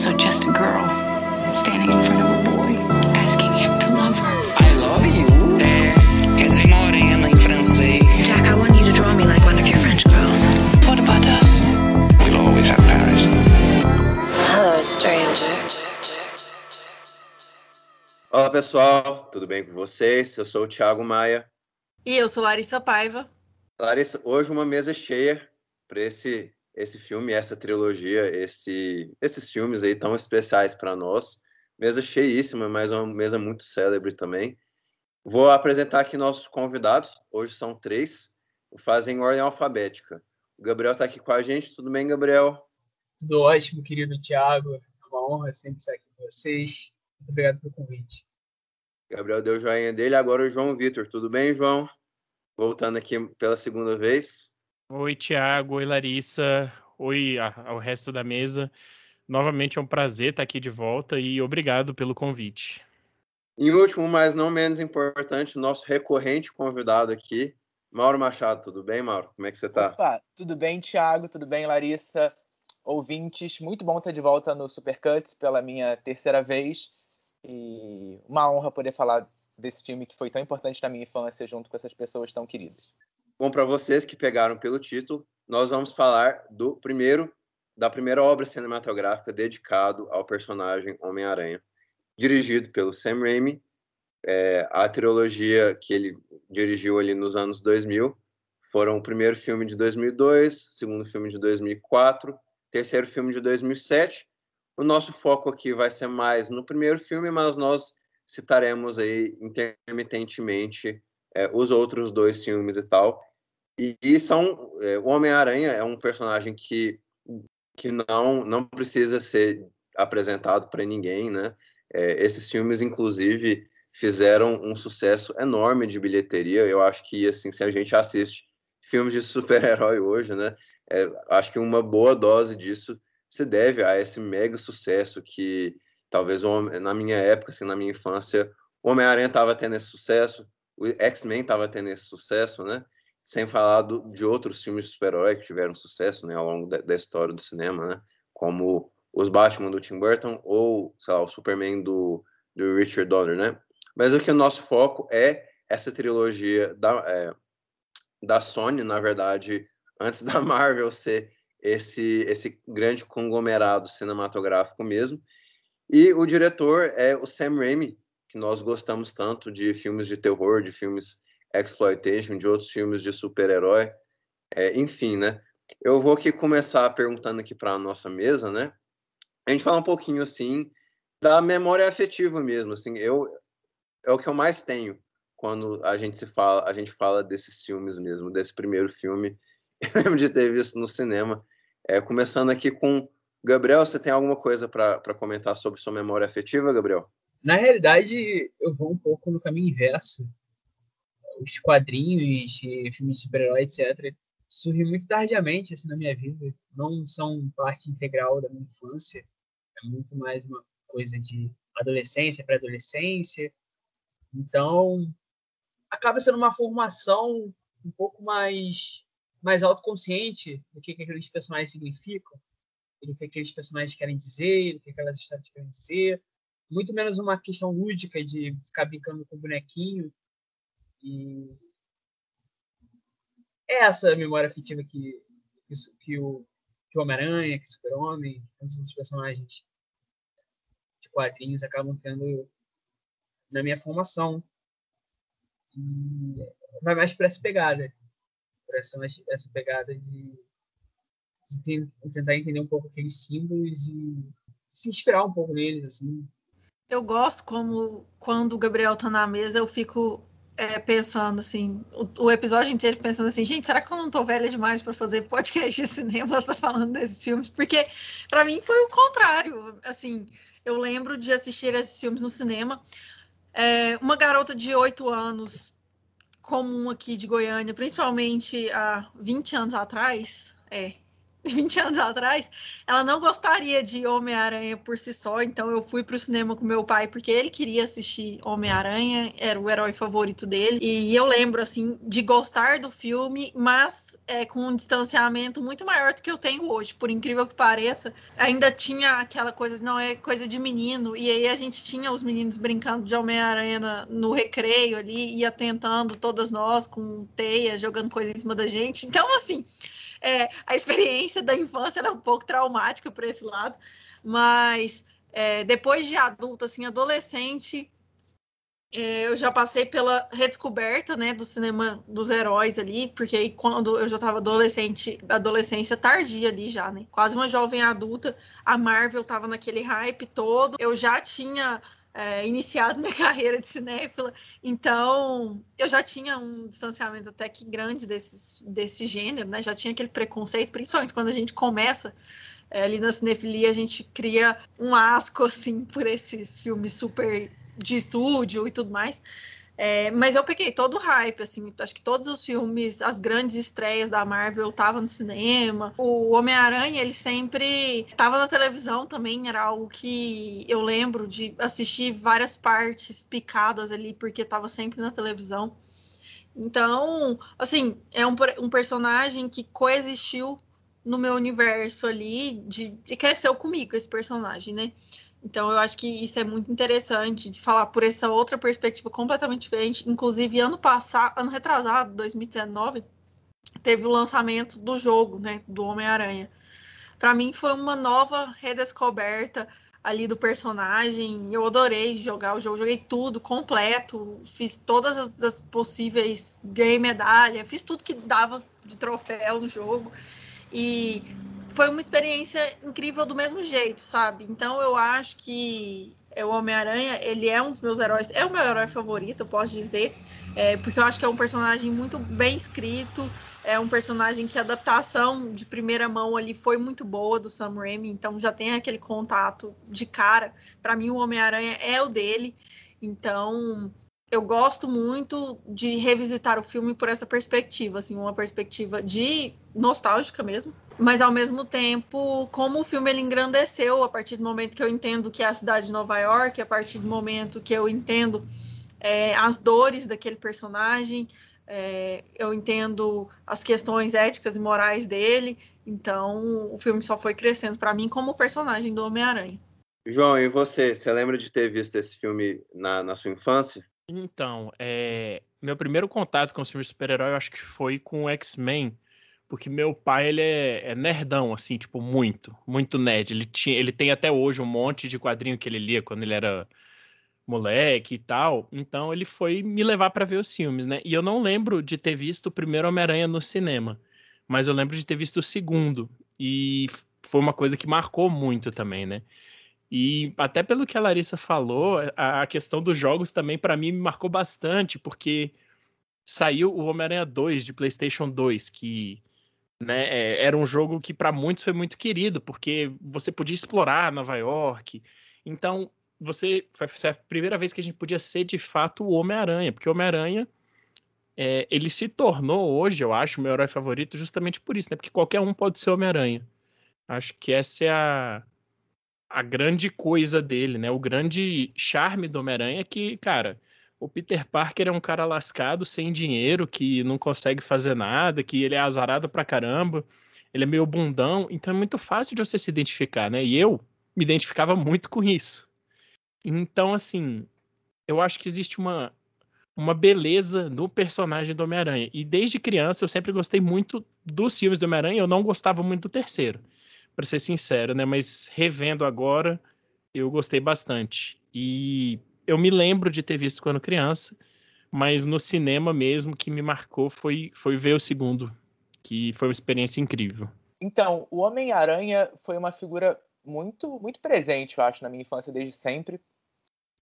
also just a girl standing in front of a boy asking him to love her. I love you. É, quer dizer morena em francês. Jack, I want you to draw me like one of your French girls. What about us? We'll always have Paris. Hello, stranger. Olá pessoal, tudo bem com vocês? Eu sou o Thiago Maia. E eu sou Larissa Paiva. Larissa, hoje uma mesa cheia para esse esse filme, essa trilogia, esse, esses filmes aí tão especiais para nós. Mesa cheíssima, mas uma mesa muito célebre também. Vou apresentar aqui nossos convidados. Hoje são três. Fazem em ordem alfabética. O Gabriel está aqui com a gente. Tudo bem, Gabriel? Tudo ótimo, querido Thiago. É uma honra sempre estar aqui com vocês. Muito obrigado pelo convite. Gabriel deu o joinha dele. Agora o João Vitor. Tudo bem, João? Voltando aqui pela segunda vez. Oi, Tiago. Oi, Larissa. Oi ao resto da mesa. Novamente é um prazer estar aqui de volta e obrigado pelo convite. Em último, mas não menos importante, nosso recorrente convidado aqui, Mauro Machado. Tudo bem, Mauro? Como é que você está? Opa, tudo bem, Thiago? Tudo bem, Larissa? Ouvintes, muito bom estar de volta no Supercuts pela minha terceira vez. E uma honra poder falar desse filme que foi tão importante na minha infância junto com essas pessoas tão queridas. Bom, para vocês que pegaram pelo título, nós vamos falar do primeiro da primeira obra cinematográfica dedicado ao personagem Homem-Aranha, dirigido pelo Sam Raimi. É, a trilogia que ele dirigiu ali nos anos 2000 foram o primeiro filme de 2002, segundo filme de 2004, terceiro filme de 2007. O nosso foco aqui vai ser mais no primeiro filme, mas nós citaremos aí intermitentemente é, os outros dois filmes e tal. E, e são é, o Homem-Aranha é um personagem que, que não não precisa ser apresentado para ninguém, né? É, esses filmes, inclusive, fizeram um sucesso enorme de bilheteria. Eu acho que assim, se a gente assiste filmes de super-herói hoje, né? É, acho que uma boa dose disso se deve a esse mega sucesso que talvez na minha época, assim, na minha infância, o Homem-Aranha estava tendo esse sucesso, o X-Men estava tendo esse sucesso, né? Sem falar do, de outros filmes de super-herói que tiveram sucesso né, ao longo da, da, história do cinema, né, como os Batman do Tim Burton ou, sei lá, o Superman do, do Richard Donner, né? Mas o que o nosso foco é essa trilogia da, é, da Sony, na verdade, antes da Marvel ser esse, esse grande conglomerado cinematográfico mesmo. E o diretor é o Sam Raimi, que nós gostamos tanto de filmes de terror, de filmes exploitation, de outros filmes de super-herói, é, enfim, né? Eu vou aqui começar perguntando aqui para a nossa mesa, né? A gente fala um pouquinho assim da memória afetiva mesmo, assim, eu é o que eu mais tenho quando a gente se fala, a gente fala desses filmes mesmo, desse primeiro filme. Eu lembro de ter visto no cinema. É, começando aqui com Gabriel, você tem alguma coisa para comentar sobre sua memória afetiva, Gabriel? Na realidade, eu vou um pouco no caminho inverso os quadrinhos, filmes de super-herói, etc., surgiu muito tardiamente assim, na minha vida. Não são parte integral da minha infância. É muito mais uma coisa de adolescência, pré-adolescência. Então, acaba sendo uma formação um pouco mais mais autoconsciente do que, que aqueles personagens significam, do que aqueles personagens querem dizer, do que aquelas histórias querem dizer. Muito menos uma questão lúdica de ficar brincando com bonequinho e é essa memória afetiva que, que, o, que o Homem-Aranha, que o Super-Homem, tantos outros personagens de quadrinhos acabam tendo na minha formação. E vai mais para essa pegada, para essa, essa pegada de, de, tentar entender um pouco aqueles símbolos e se inspirar um pouco neles, assim. Eu gosto como quando o Gabriel tá na mesa, eu fico é, pensando assim, o, o, episódio inteiro pensando assim, gente, será que eu não tô velha demais para fazer podcast de cinema, tá falando desses filmes? Porque para mim foi o contrário, assim, eu lembro de assistir esses filmes no cinema, é, uma garota de oito anos, comum aqui de Goiânia, principalmente há 20 anos atrás, é, 20 anos atrás, ela não gostaria de Homem-Aranha por si só, então eu fui pro cinema com meu pai porque ele queria assistir Homem-Aranha, era o herói favorito dele, e eu lembro, assim, de gostar do filme, mas é, com um distanciamento muito maior do que eu tenho hoje, por incrível que pareça, ainda tinha aquela coisa, não é coisa de menino, e aí a gente tinha os meninos brincando de Homem-Aranha no recreio ali, ia tentando todas nós com teia, jogando coisa em cima da gente, então, assim é, a experiência da infância é um pouco traumática por esse lado, mas é, depois de adulto, assim, adolescente, é, eu já passei pela redescoberta, né, do cinema dos heróis ali, porque aí quando eu já estava adolescente, adolescência tardia ali já, né, quase uma jovem adulta, a Marvel estava naquele hype todo, eu já tinha é, iniciado minha carreira de cinéfila, então eu já tinha um distanciamento até que grande desse, desse gênero, né? Já tinha aquele preconceito, principalmente quando a gente começa é, ali na cinefilia, a gente cria um asco assim por esses filmes super de estúdio e tudo mais. É, mas eu peguei todo o hype, assim, acho que todos os filmes, as grandes estreias da Marvel estavam no cinema. O Homem-Aranha, ele sempre estava na televisão também, era algo que eu lembro de assistir várias partes picadas ali, porque estava sempre na televisão. Então, assim, é um, um personagem que coexistiu no meu universo ali, de, de cresceu comigo esse personagem, né? Então, eu acho que isso é muito interessante de falar por essa outra perspectiva completamente diferente. Inclusive, ano passado, ano retrasado, 2019, teve o lançamento do jogo, né, do Homem-Aranha. Para mim, foi uma nova redescoberta ali do personagem. Eu adorei jogar o jogo, joguei tudo completo, fiz todas as, as possíveis, ganhei medalha, fiz tudo que dava de troféu no jogo. E foi uma experiência incrível do mesmo jeito, sabe? Então eu acho que o Homem-Aranha, ele é um dos meus heróis, é o meu herói favorito, eu posso dizer, é, porque eu acho que é um personagem muito bem escrito, é um personagem que a adaptação de primeira mão ali foi muito boa do Sam Raimi, então já tem aquele contato de cara. Para mim, o Homem-Aranha é o dele, então eu gosto muito de revisitar o filme por essa perspectiva, assim, uma perspectiva de nostálgica mesmo, mas ao mesmo tempo, como o filme ele engrandeceu a partir do momento que eu entendo que é a cidade de Nova York, a partir do momento que eu entendo é, as dores daquele personagem, é, eu entendo as questões éticas e morais dele, então o filme só foi crescendo para mim como personagem do Homem-Aranha. João, e você? Você lembra de ter visto esse filme na, na sua infância? Então, é, meu primeiro contato com o filme super-herói, eu acho que foi com o X-Men, porque meu pai, ele é, é, nerdão, assim, tipo, muito, muito nerd. Ele, tinha, ele tem até hoje um monte de quadrinho que ele lia quando ele era moleque e tal. Então, ele foi me levar para ver os filmes, né? E eu não lembro de ter visto o primeiro Homem-Aranha no cinema, mas eu lembro de ter visto o segundo. E foi uma coisa que marcou muito também, né? E até pelo que a Larissa falou, a questão dos jogos também para mim me marcou bastante, porque saiu o Homem-Aranha 2 de PlayStation 2, que né, é, era um jogo que para muitos foi muito querido, porque você podia explorar Nova York. Então, você foi a primeira vez que a gente podia ser de fato o Homem-Aranha, porque o Homem-Aranha é, ele se tornou hoje, eu acho, o meu herói favorito justamente por isso, né? Porque qualquer um pode ser Homem-Aranha. Acho que essa é a, a grande coisa dele, né? O grande charme do Homem-Aranha é que, cara, o Peter Parker é um cara lascado, sem dinheiro, que não consegue fazer nada, que ele é azarado pra caramba, ele é meio bundão, então é muito fácil de você se identificar, né? E eu me identificava muito com isso. Então, assim, eu acho que existe uma, uma beleza no personagem do Homem-Aranha. E desde criança eu sempre gostei muito dos filmes do Homem-Aranha, eu não gostava muito do terceiro para ser sincero, né? Mas revendo agora, eu gostei bastante. E eu me lembro de ter visto quando criança, mas no cinema mesmo que me marcou foi, foi ver o segundo, que foi uma experiência incrível. Então, o Homem-Aranha foi uma figura muito, muito presente, eu acho, na minha infância desde sempre,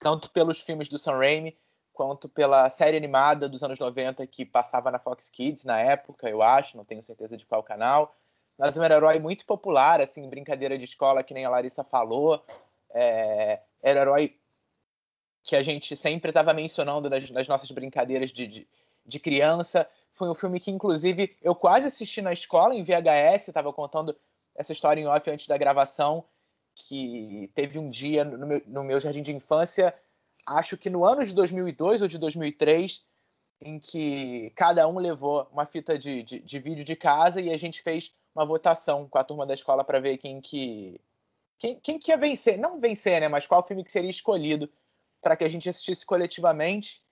tanto pelos filmes do Sam Raimi, quanto pela série animada dos anos 90 que passava na Fox Kids na época, eu acho, não tenho certeza de qual canal mas um herói muito popular, assim, brincadeira de escola, que nem a Larissa falou. É, era herói que a gente sempre estava mencionando nas, nas, nossas brincadeiras de, de, de, criança. Foi um filme que, inclusive, eu quase assisti na escola, em VHS, estava contando essa história em off antes da gravação, que teve um dia no meu, no meu jardim de infância, acho que no ano de 2002 ou de 2003, em que cada um levou uma fita de, de, de vídeo de casa e a gente fez uma votação com a turma da escola para ver quem que quem, quem que ia vencer, não vencer, né, mas qual filme que seria escolhido para que a gente assistisse coletivamente.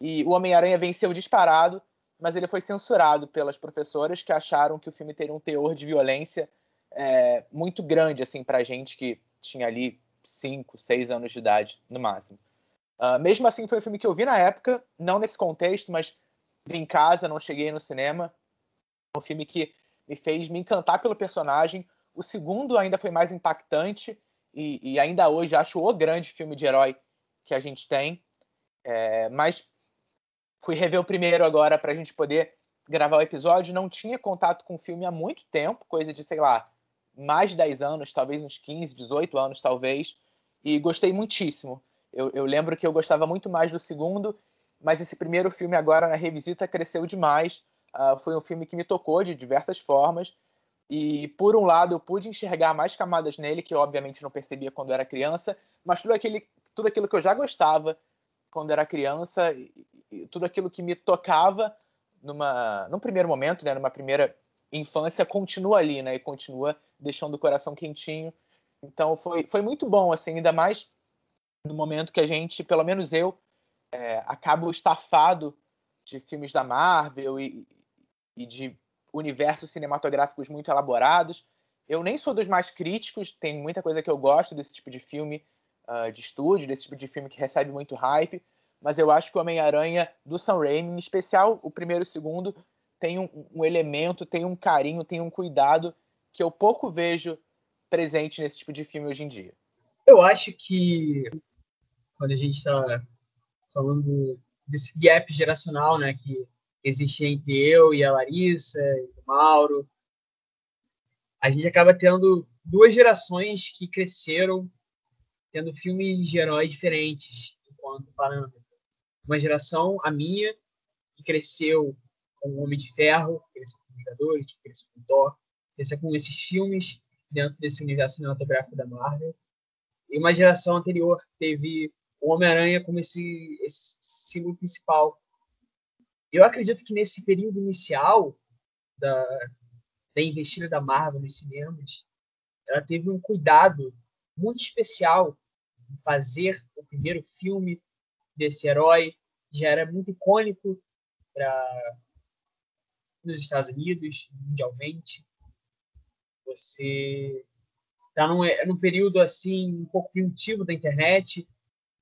E o Homem-Aranha venceu disparado, mas ele foi censurado pelas professoras que acharam que o filme teria um teor de violência é, muito grande assim para gente que tinha ali 5, 6 anos de idade no máximo. Uh, mesmo assim, foi um filme que eu vi na época, não nesse contexto, mas vi em casa, não cheguei no cinema. Um filme que me fez me encantar pelo personagem. O segundo ainda foi mais impactante e, e ainda hoje acho o grande filme de herói que a gente tem. É, mas fui rever o primeiro agora para a gente poder gravar o episódio. Não tinha contato com o filme há muito tempo, coisa de, sei lá, mais de 10 anos, talvez uns 15, 18 anos, talvez. E gostei muitíssimo. Eu, eu lembro que eu gostava muito mais do segundo, mas esse primeiro filme agora na revisita cresceu demais. Uh, foi um filme que me tocou de diversas formas. E, por um lado, eu pude enxergar mais camadas nele, que eu obviamente não percebia quando era criança, mas tudo, aquele, tudo aquilo que eu já gostava quando era criança, e, e tudo aquilo que me tocava numa, num primeiro momento, né, numa primeira infância, continua ali, né, e continua deixando o coração quentinho. Então, foi, foi muito bom, assim, ainda mais no momento que a gente, pelo menos eu, é, acabo estafado de filmes da Marvel e, e de universos cinematográficos muito elaborados. Eu nem sou dos mais críticos, tem muita coisa que eu gosto desse tipo de filme uh, de estúdio, desse tipo de filme que recebe muito hype, mas eu acho que o Homem-Aranha do Sam Raimi, em especial o primeiro e o segundo, tem um, um, elemento, tem um carinho, tem um cuidado que eu pouco vejo presente nesse tipo de filme hoje em dia. Eu acho que quando a gente está falando desse gap geracional, né, que existe entre eu e a Larissa, e o Mauro, a gente acaba tendo duas gerações que cresceram tendo filmes de heróis diferentes enquanto parâmetro. Uma geração, a minha, que cresceu com o Homem de Ferro, que cresceu com Vingadores, que cresceu com Thor, cresceu com esses filmes dentro desse universo cinematográfico da Marvel. E uma geração anterior teve o Homem-Aranha como esse, esse símbolo principal. Eu acredito que nesse período inicial da, da investida da Marvel nos cinemas, ela teve um cuidado muito especial em fazer o primeiro filme desse herói. Já era muito icônico para nos Estados Unidos, mundialmente. Você está num, num período assim um pouco primitivo da internet,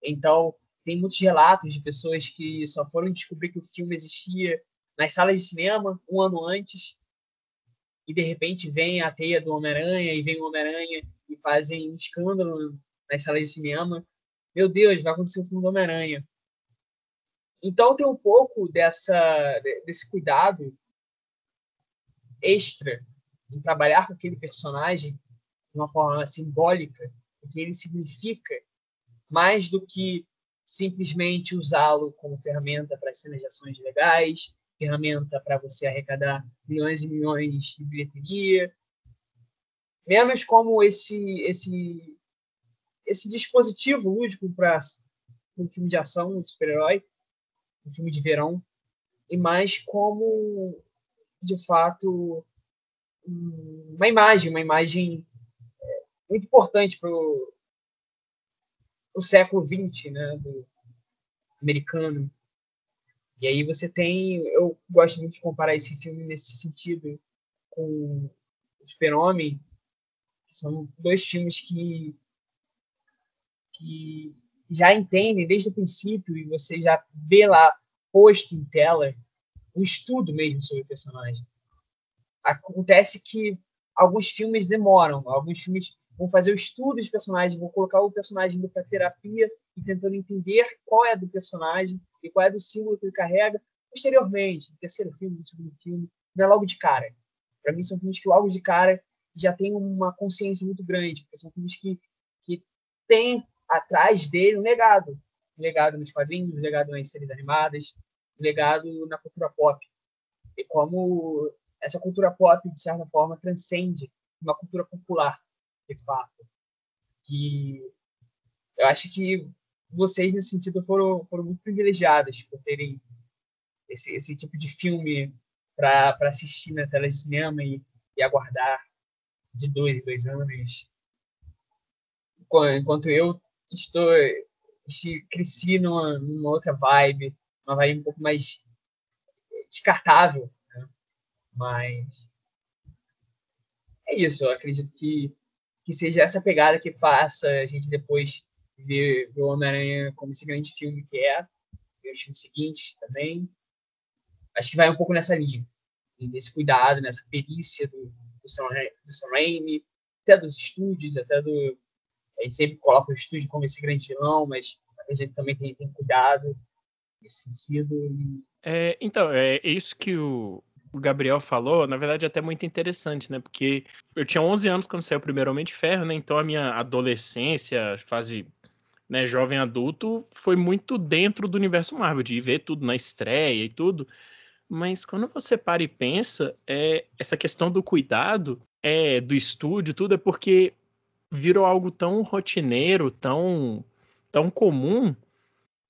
então, tem muitos relatos de pessoas que só foram descobrir que o filme existia nas salas de cinema um ano antes, e de repente vem a teia do Homem-Aranha e vem o Homem-Aranha e fazem um escândalo nas salas de cinema. Meu Deus, vai acontecer o filme do Homem-Aranha. Então tem um pouco dessa desse cuidado extra em trabalhar com aquele personagem de uma forma simbólica, o que ele significa mais do que simplesmente usá-lo como ferramenta para cenas de ações legais, ferramenta para você arrecadar milhões e milhões de bilheteria, menos como esse esse esse dispositivo lúdico para um filme de ação, um super-herói, um filme de verão, e mais como de fato uma imagem, uma imagem é, muito importante para o século XX, né, do americano. E aí você tem, eu gosto muito de comparar esse filme nesse sentido com o Super-Homem, que são dois filmes que que já entendem desde o princípio e você já vê lá posto em tela um estudo mesmo sobre o personagem. Acontece que alguns filmes demoram, alguns filmes vão fazer o estudo de personagem, vão colocar o personagem indo para terapia e tentando entender qual é do personagem e qual é do símbolo que ele carrega posteriormente, no terceiro filme, no segundo filme, não é logo de cara. Para mim são filmes que logo de cara já tem uma consciência muito grande, são filmes que que têm atrás dele um legado, um legado nos quadrinhos, um legado nas séries animadas, um legado na cultura pop. E como essa cultura pop de certa forma transcende uma cultura popular, de fato. E eu acho que vocês, nesse sentido, foram, foram muito privilegiadas por terem esse, esse tipo de filme para assistir na tela de cinema e, e aguardar de dois em dois anos. Enquanto eu estou cresci numa, numa outra vibe, uma vibe um pouco mais descartável, né? mas é isso. Eu acredito que que seja essa pegada que faça a gente depois ver, ver o Homem-Aranha como esse grande filme que é, ver os filmes seguintes também. Acho que vai um pouco nessa linha, nesse cuidado, nessa perícia do, do, Sam, do Sam Raimi, até dos estúdios, até do. Gente sempre coloca o estúdio como esse grande vilão, mas a gente também tem, tem cuidado nesse sentido. É, então, é isso que o, o Gabriel falou, na verdade, é até muito interessante, né? Porque eu tinha 11 anos quando saiu o primeiro Homem de Ferro, né? Então a minha adolescência, fase né, jovem adulto, foi muito dentro do universo Marvel, de ver tudo na estreia e tudo. Mas quando você para e pensa, é, essa questão do cuidado, é, do estúdio, tudo, é porque virou algo tão rotineiro, tão, tão comum,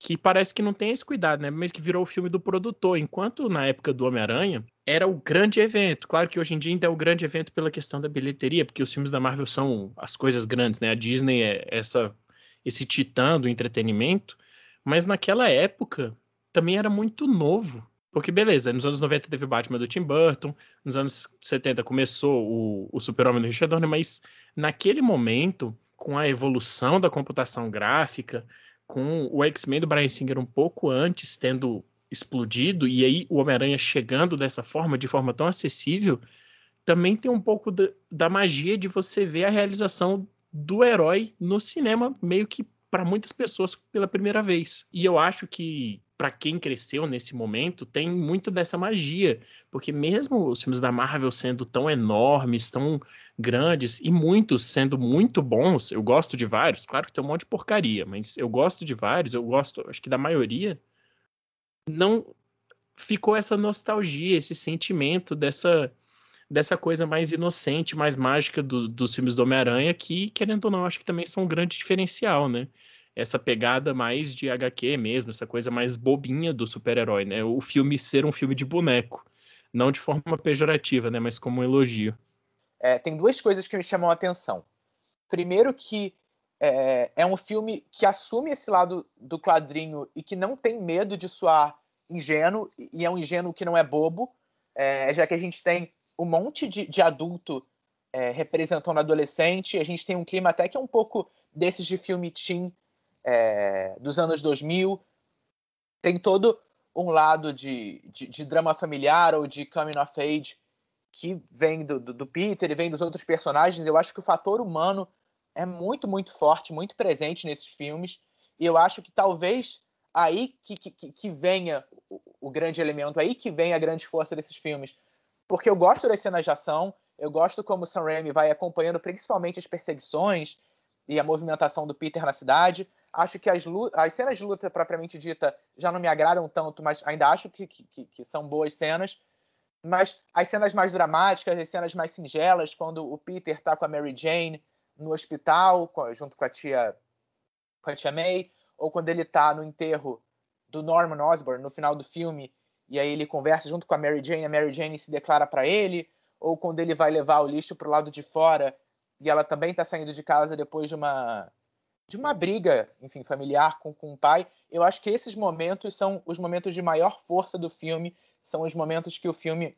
que parece que não tem esse cuidado, né? Mas que virou o filme do produtor. Enquanto na época do Homem-Aranha era o grande evento. Claro que hoje em dia ainda é o grande evento pela questão da bilheteria, porque os filmes da Marvel são as coisas grandes, né? A Disney é essa esse titã do entretenimento, mas naquela época também era muito novo. Porque, beleza, nos anos 90 teve o Batman do Tim Burton, nos anos 70 começou o, o Super-Homem do Richard Donner, mas naquele momento, com a evolução da computação gráfica, com o X-Men do Brian Singer um pouco antes tendo explodido, e aí o Homem-Aranha chegando dessa forma, de forma tão acessível, também tem um pouco da, da magia de você ver a realização do herói no cinema, meio que para muitas pessoas pela primeira vez. E eu acho que para quem cresceu nesse momento tem muito dessa magia, porque mesmo os filmes da Marvel sendo tão enormes, tão grandes e muitos sendo muito bons, eu gosto de vários, claro que tem um monte de porcaria, mas eu gosto de vários, eu gosto, acho que da maioria, não ficou essa nostalgia, esse sentimento dessa dessa coisa mais inocente, mais mágica do, dos filmes do Homem-Aranha, que, querendo ou não, acho que também são um grande diferencial, né? Essa pegada mais de HQ mesmo, essa coisa mais bobinha do super-herói, né? O filme ser um filme de boneco. Não de forma pejorativa, né? Mas como um elogio. É, tem duas coisas que me chamam a atenção. Primeiro que é, é, um filme que assume esse lado do quadrinho e que não tem medo de soar ingênuo, e é um ingênuo que não é bobo, é, já que a gente tem um monte de, de adulto é, representando adolescente. A gente tem um clima até que é um pouco desses de filme teen é, dos anos 2000. Tem todo um lado de, de, de, drama familiar ou de coming of age que vem do, do, do, Peter e vem dos outros personagens. Eu acho que o fator humano é muito, muito forte, muito presente nesses filmes. E eu acho que talvez aí que, que, que venha o, o grande elemento, aí que vem a grande força desses filmes porque eu gosto das cenas de ação, eu gosto como o Sam Raimi vai acompanhando principalmente as perseguições e a movimentação do Peter na cidade. Acho que as, as cenas de luta propriamente dita já não me agradam tanto, mas ainda acho que, que, que são boas cenas. Mas as cenas mais dramáticas, as cenas mais singelas, quando o Peter está com a Mary Jane no hospital, junto com a tia, com a tia May, ou quando ele está no enterro do Norman Osborn no final do filme e aí ele conversa junto com a Mary Jane, a Mary Jane se declara para ele, ou quando ele vai levar o lixo para o lado de fora e ela também está saindo de casa depois de uma de uma briga, enfim, familiar com, com o pai. Eu acho que esses momentos são os momentos de maior força do filme, são os momentos que o filme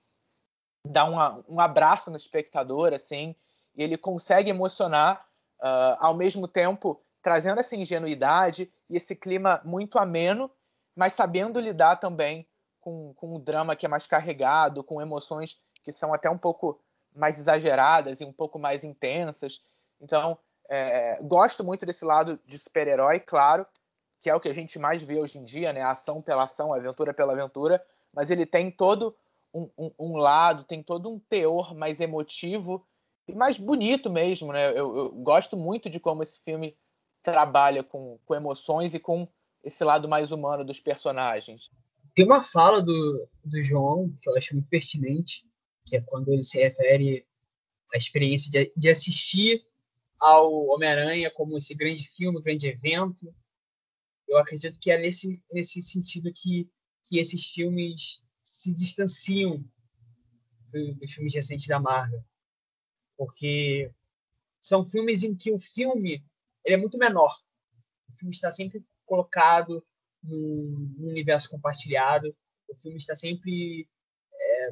dá uma, um abraço no espectador, assim, e ele consegue emocionar, uh, ao mesmo tempo trazendo essa ingenuidade e esse clima muito ameno, mas sabendo lidar também com, com um drama que é mais carregado, com emoções que são até um pouco mais exageradas e um pouco mais intensas. Então, é, gosto muito desse lado de super-herói, claro, que é o que a gente mais vê hoje em dia, né? ação pela ação, aventura pela aventura, mas ele tem todo um, um, um, lado, tem todo um teor mais emotivo e mais bonito mesmo, né? Eu, eu, gosto muito de como esse filme trabalha com, com emoções e com esse lado mais humano dos personagens. Tem uma fala do, do João que eu acho muito pertinente, que é quando ele se refere a experiência de, de assistir ao Homem-Aranha como esse grande filme, grande evento. Eu acredito que é nesse, nesse sentido que, que esses filmes se distanciam dos filmes recentes da Marvel. Porque são filmes em que o filme ele é muito menor. O filme está sempre colocado num, num universo compartilhado. O filme está sempre é,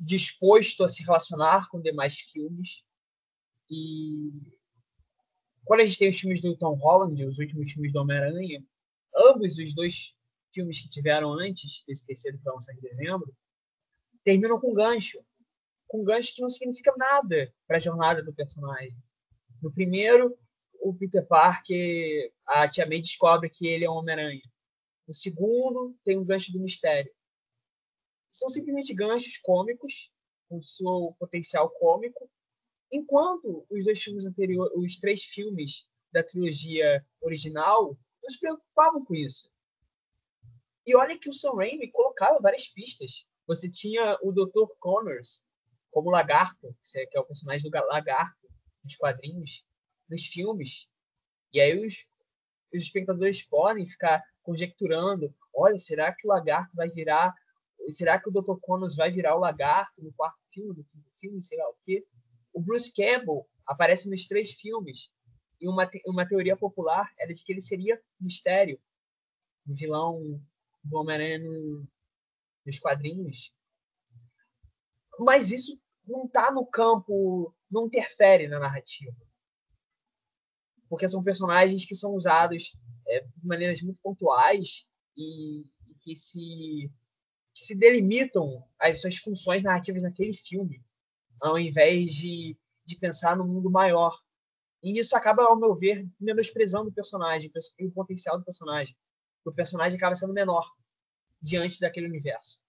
disposto a se relacionar com demais filmes. E quando a gente tem os filmes do Tom Holland, os últimos filmes do Homem-Aranha, ambos os dois filmes que tiveram antes desse terceiro que vai lançar em dezembro, terminam com gancho. Com gancho que não significa nada para a jornada do personagem. No primeiro, o Peter Parker, a Tia May descobre que ele é um Homem-Aranha. No segundo, tem um gancho do mistério. São simplesmente ganchos cômicos, com seu potencial cômico, enquanto os dois filmes anteriores, os três filmes da trilogia original, não se preocupavam com isso. E olha que o Sam Raimi colocava várias pistas. Você tinha o Dr. Connors como lagarto, que é o personagem do lagarto nos quadrinhos, nos filmes. E aí os, os espectadores podem ficar conjecturando: olha, será que o lagarto vai virar. Será que o Dr. Connors vai virar o lagarto no quarto filme, no quinto filme, sei lá o quê? O Bruce Campbell aparece nos três filmes. E uma, uma teoria popular era de que ele seria mistério, o vilão do Homem-Aranha nos quadrinhos. Mas isso não está no campo, não interfere na narrativa porque são personagens que são usados é, de maneiras muito pontuais e, e que, se, que se delimitam as suas funções narrativas naquele filme, ao invés de, de pensar no mundo maior. E isso acaba, ao meu ver, menosprezando o personagem o potencial do personagem. O personagem acaba sendo menor diante daquele universo.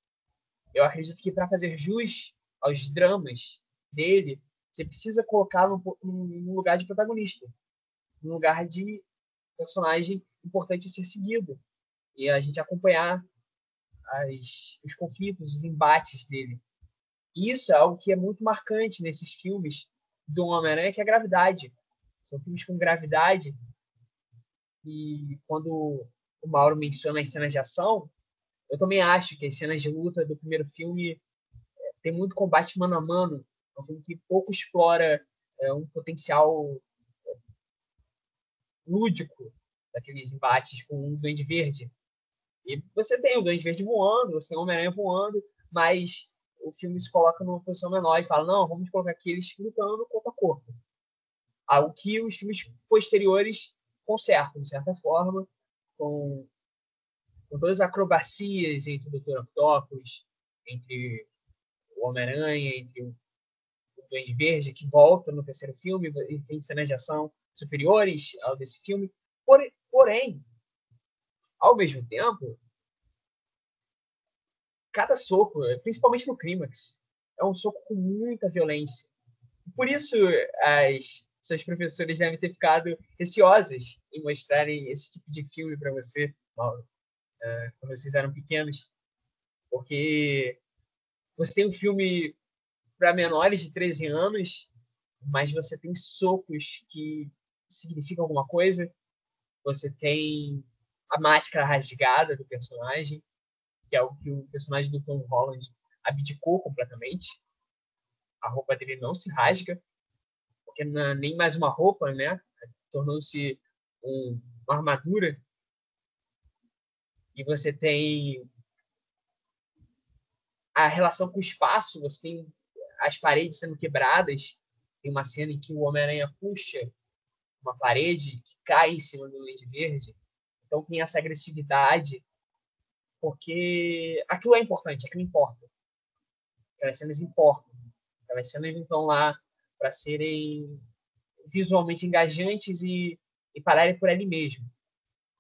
Eu acredito que para fazer jus aos dramas dele, você precisa colocá-lo num lugar de protagonista um lugar de personagem importante a ser seguido e a gente acompanhar as, os conflitos, os embates dele. E isso é algo que é muito marcante nesses filmes do Homem-Aranha, que é a gravidade. São filmes com gravidade e quando o Mauro menciona as cenas de ação, eu também acho que as cenas de luta do primeiro filme é, tem muito combate mano a mano. É um filme que pouco explora é, um potencial lúdico daqueles embates com o Duende Verde. E você tem o Duende Verde voando, você tem o Homem-Aranha voando, mas o filme se coloca numa posição menor e fala, não, vamos colocar aqui eles lutando corpo a corpo. Algo que os filmes posteriores consertam, de certa forma, com, com todas as acrobacias entre o Dr. Octopus, entre o Homem-Aranha, entre o, o Duende Verde, que volta no terceiro filme, e tem cenas de ação superiores ao desse filme. Porém, ao mesmo tempo, cada soco, principalmente no clímax, é um soco com muita violência. Por isso, as suas professoras devem ter ficado receosas em mostrarem esse tipo de filme para você, Mauro, uh, quando vocês eram pequenos. Porque você tem um filme para menores de 13 anos, mas você tem socos que significa alguma coisa. Você tem a máscara rasgada do personagem, que é o que o personagem do Tom Holland abdicou completamente. A roupa dele não se rasga, porque é nem mais uma roupa, né? Tornou-se um, uma armadura. E você tem a relação com o espaço, você tem as paredes sendo quebradas. Tem uma cena em que o Homem-Aranha puxa uma parede que cai em cima do Duende Verde. Então tem essa agressividade, porque aquilo é importante, aquilo importa. Aquelas cenas importam. Aquelas cenas estão lá para serem visualmente engajantes e, e pararem por ali mesmo.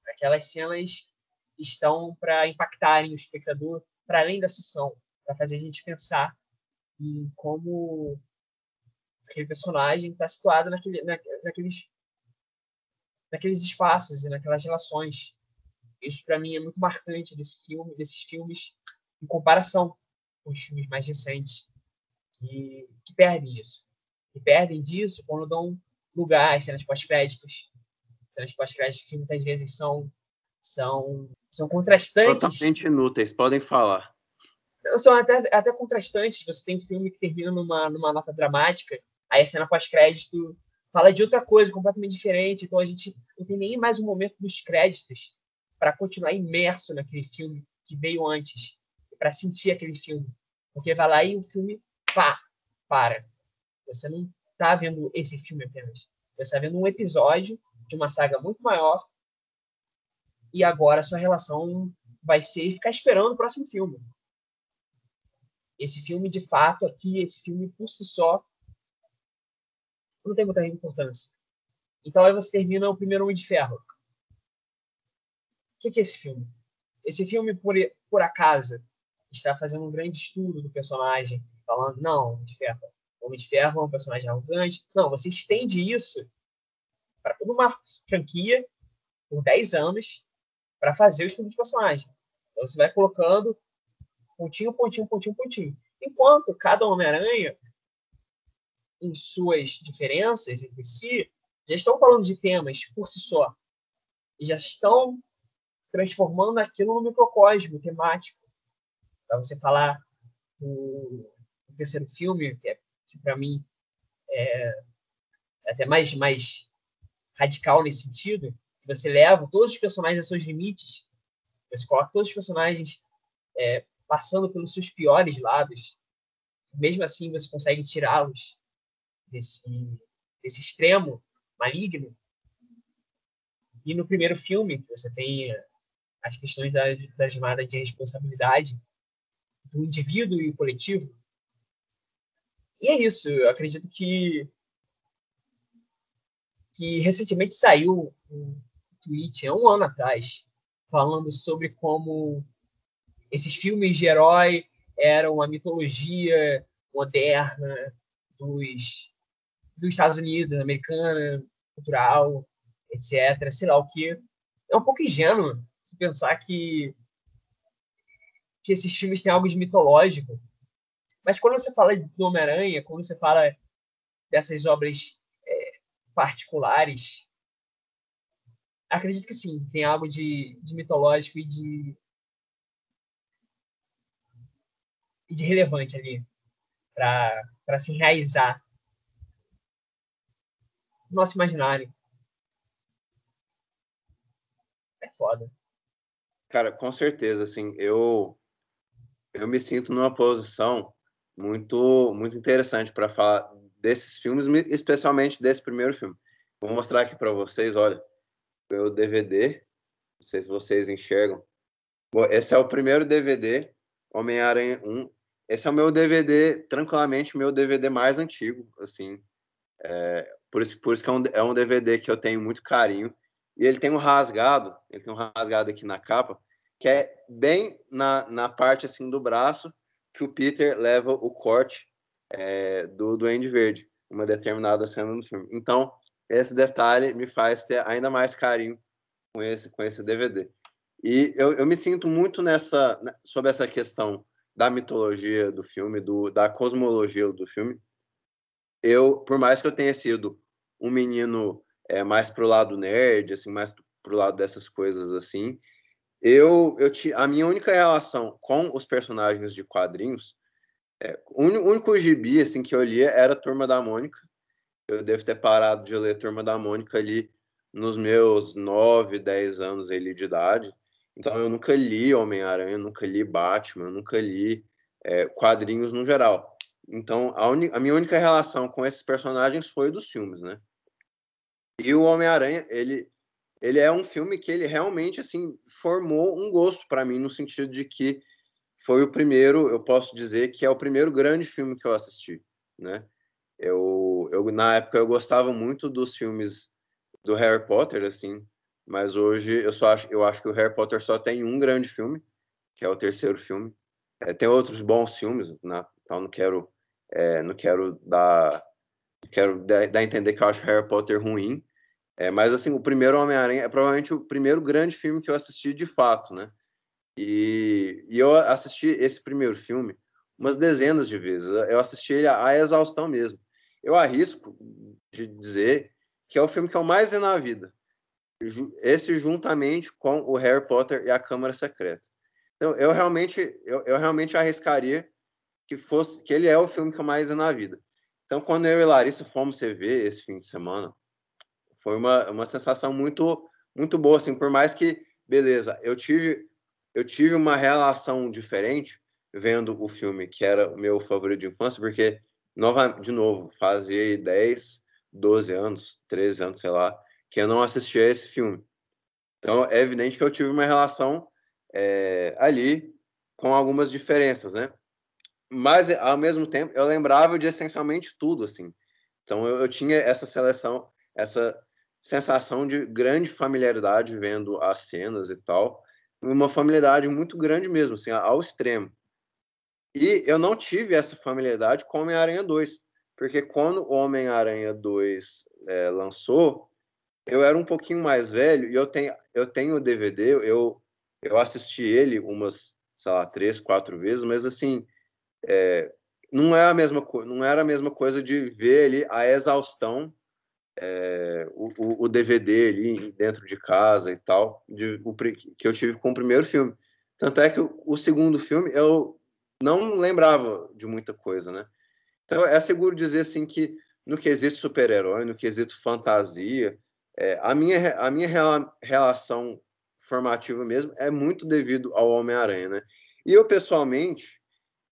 Aquelas cenas estão para impactarem o espectador para além da sessão, para fazer a gente pensar em como aquele personagem está situado naquele, na, naqueles naqueles espaços e naquelas relações. Isso para mim é muito marcante desse filme, desses filmes em comparação com os filmes mais recentes que, que perdem isso. que perdem disso quando dão lugar às cenas pós-créditos. Cenas pós-créditos que muitas vezes são, são, são contrastantes. Totalmente inúteis, podem falar. São até, até contrastantes. Você tem um filme que termina numa, numa nota dramática, aí a cena pós-crédito fala de outra coisa completamente diferente. Então a gente não tem nem mais um momento dos créditos para continuar imerso naquele filme que veio antes, para sentir aquele filme. Porque vai lá e o filme pá, para. Você não está vendo esse filme apenas. Você está vendo um episódio de uma saga muito maior e agora sua relação vai ser ficar esperando o próximo filme. Esse filme, de fato, aqui, esse filme por si só, não tem muita importância. Então aí você termina o primeiro Homem de Ferro. O que é esse filme? Esse filme, por, por acaso, está fazendo um grande estudo do personagem, falando, não, Homem de Ferro, Homem de Ferro é um personagem arrogante. Não, você estende isso para toda uma franquia por 10 anos para fazer o estudo de personagem. Então você vai colocando pontinho, pontinho, pontinho, pontinho. Enquanto cada Homem-Aranha, em suas diferenças entre si, já estão falando de temas por si só. E já estão transformando aquilo no microcosmo temático. Para você falar do, terceiro filme, que, é, que para mim é, até mais, mais radical nesse sentido, que você leva todos os personagens a seus limites, você coloca todos os personagens é, passando pelos seus piores lados, mesmo assim você consegue tirá-los desse, desse extremo maligno. E no primeiro filme, que você tem as questões da, da jornada de responsabilidade do indivíduo e o coletivo. E é isso, eu acredito que que recentemente saiu um tweet, há um ano atrás, falando sobre como esses filmes de herói eram uma mitologia moderna dos, dos Estados Unidos, americana, cultural, etc. Sei lá o que. É um pouco ingênuo se pensar que, que esses filmes têm algo de mitológico. Mas quando você fala do Homem-Aranha, quando você fala dessas obras é, particulares, acredito que sim, tem algo de, de mitológico e de, e de relevante ali para se enraizar no nosso imaginário. É foda. Cara, com certeza, assim, eu eu me sinto numa posição muito muito interessante para falar desses filmes, especialmente desse primeiro filme. Vou mostrar aqui para vocês, olha, meu DVD, não sei se vocês enxergam. Bom, esse é o primeiro DVD, Homem-Aranha 1. Esse é o meu DVD, tranquilamente, meu DVD mais antigo, assim. É, por isso, por isso que é um, é um DVD que eu tenho muito carinho. E ele tem um rasgado, ele tem um rasgado aqui na capa, que é bem na, na parte assim do braço que o Peter leva o corte é, do Duende Verde, uma determinada cena no filme. Então, esse detalhe me faz ter ainda mais carinho com esse, com esse DVD. E eu, eu me sinto muito nessa né, sobre essa questão da mitologia do filme, do, da cosmologia do filme. Eu, por mais que eu tenha sido um menino é, mais pro lado nerd, assim, mais pro lado dessas coisas assim. Eu, eu a minha única relação com os personagens de quadrinhos, é, o único gibi assim que eu lia era Turma da Mônica. Eu devo ter parado de ler Turma da Mônica ali nos meus 9, 10 anos ali de idade. Então eu nunca li Homem-Aranha, nunca li Batman, nunca li é, quadrinhos no geral. Então a, a minha única relação com esses personagens foi dos filmes, né? E o Homem-Aranha, ele, ele é um filme que ele realmente assim formou um gosto para mim no sentido de que foi o primeiro, eu posso dizer que é o primeiro grande filme que eu assisti, né? Eu, eu na época eu gostava muito dos filmes do Harry Potter, assim, mas hoje eu só acho, eu acho que o Harry Potter só tem um grande filme, que é o terceiro filme. É, tem outros bons filmes, né? então não quero, é, não quero dar, quero dar, a entender que eu acho Harry Potter ruim, é, mas, assim, o primeiro Homem-Aranha é provavelmente o primeiro grande filme que eu assisti de fato, né? E, e eu assisti esse primeiro filme umas dezenas de vezes. Eu assisti ele à exaustão mesmo. eu arrisco de dizer que é o filme que eu mais vi na vida. Esse juntamente com o Harry Potter e a Câmara Secreta. Então, eu realmente, eu, eu realmente arriscaria que fosse que ele é o filme que eu mais vi na vida. Então, quando eu e Larissa fomos ver esse fim de semana, foi uma, uma sensação muito muito boa, assim, por mais que, beleza, eu tive eu tive uma relação diferente vendo o filme que era o meu favorito de infância, porque nova, de novo, fazia 10, 12 anos, 13 anos, sei lá, que eu não assistia esse filme. Então, é evidente que eu tive uma relação é, ali com algumas diferenças, né? Mas, ao mesmo tempo, eu lembrava de essencialmente tudo, assim. Então, eu, eu tinha essa seleção, essa sensação de grande familiaridade vendo as cenas e tal, uma familiaridade muito grande mesmo, assim, ao extremo. E eu não tive essa familiaridade com Homem-Aranha 2, porque quando Homem-Aranha 2 é, lançou, eu era um pouquinho mais velho e eu tenho, eu tenho o DVD, eu, eu assisti ele umas, sei lá, três, quatro vezes, mas assim, é, não, é a mesma, não era a mesma coisa de ver ali a exaustão, é, o, o, DVD ali dentro de casa e tal, de, o, que eu tive com o primeiro filme. Tanto é que o, o segundo filme eu não lembrava de muita coisa, né? Então é seguro dizer assim que no quesito super-herói, no quesito fantasia, é, a minha, a minha relação formativa mesmo é muito devido ao Homem-Aranha, né? E eu pessoalmente,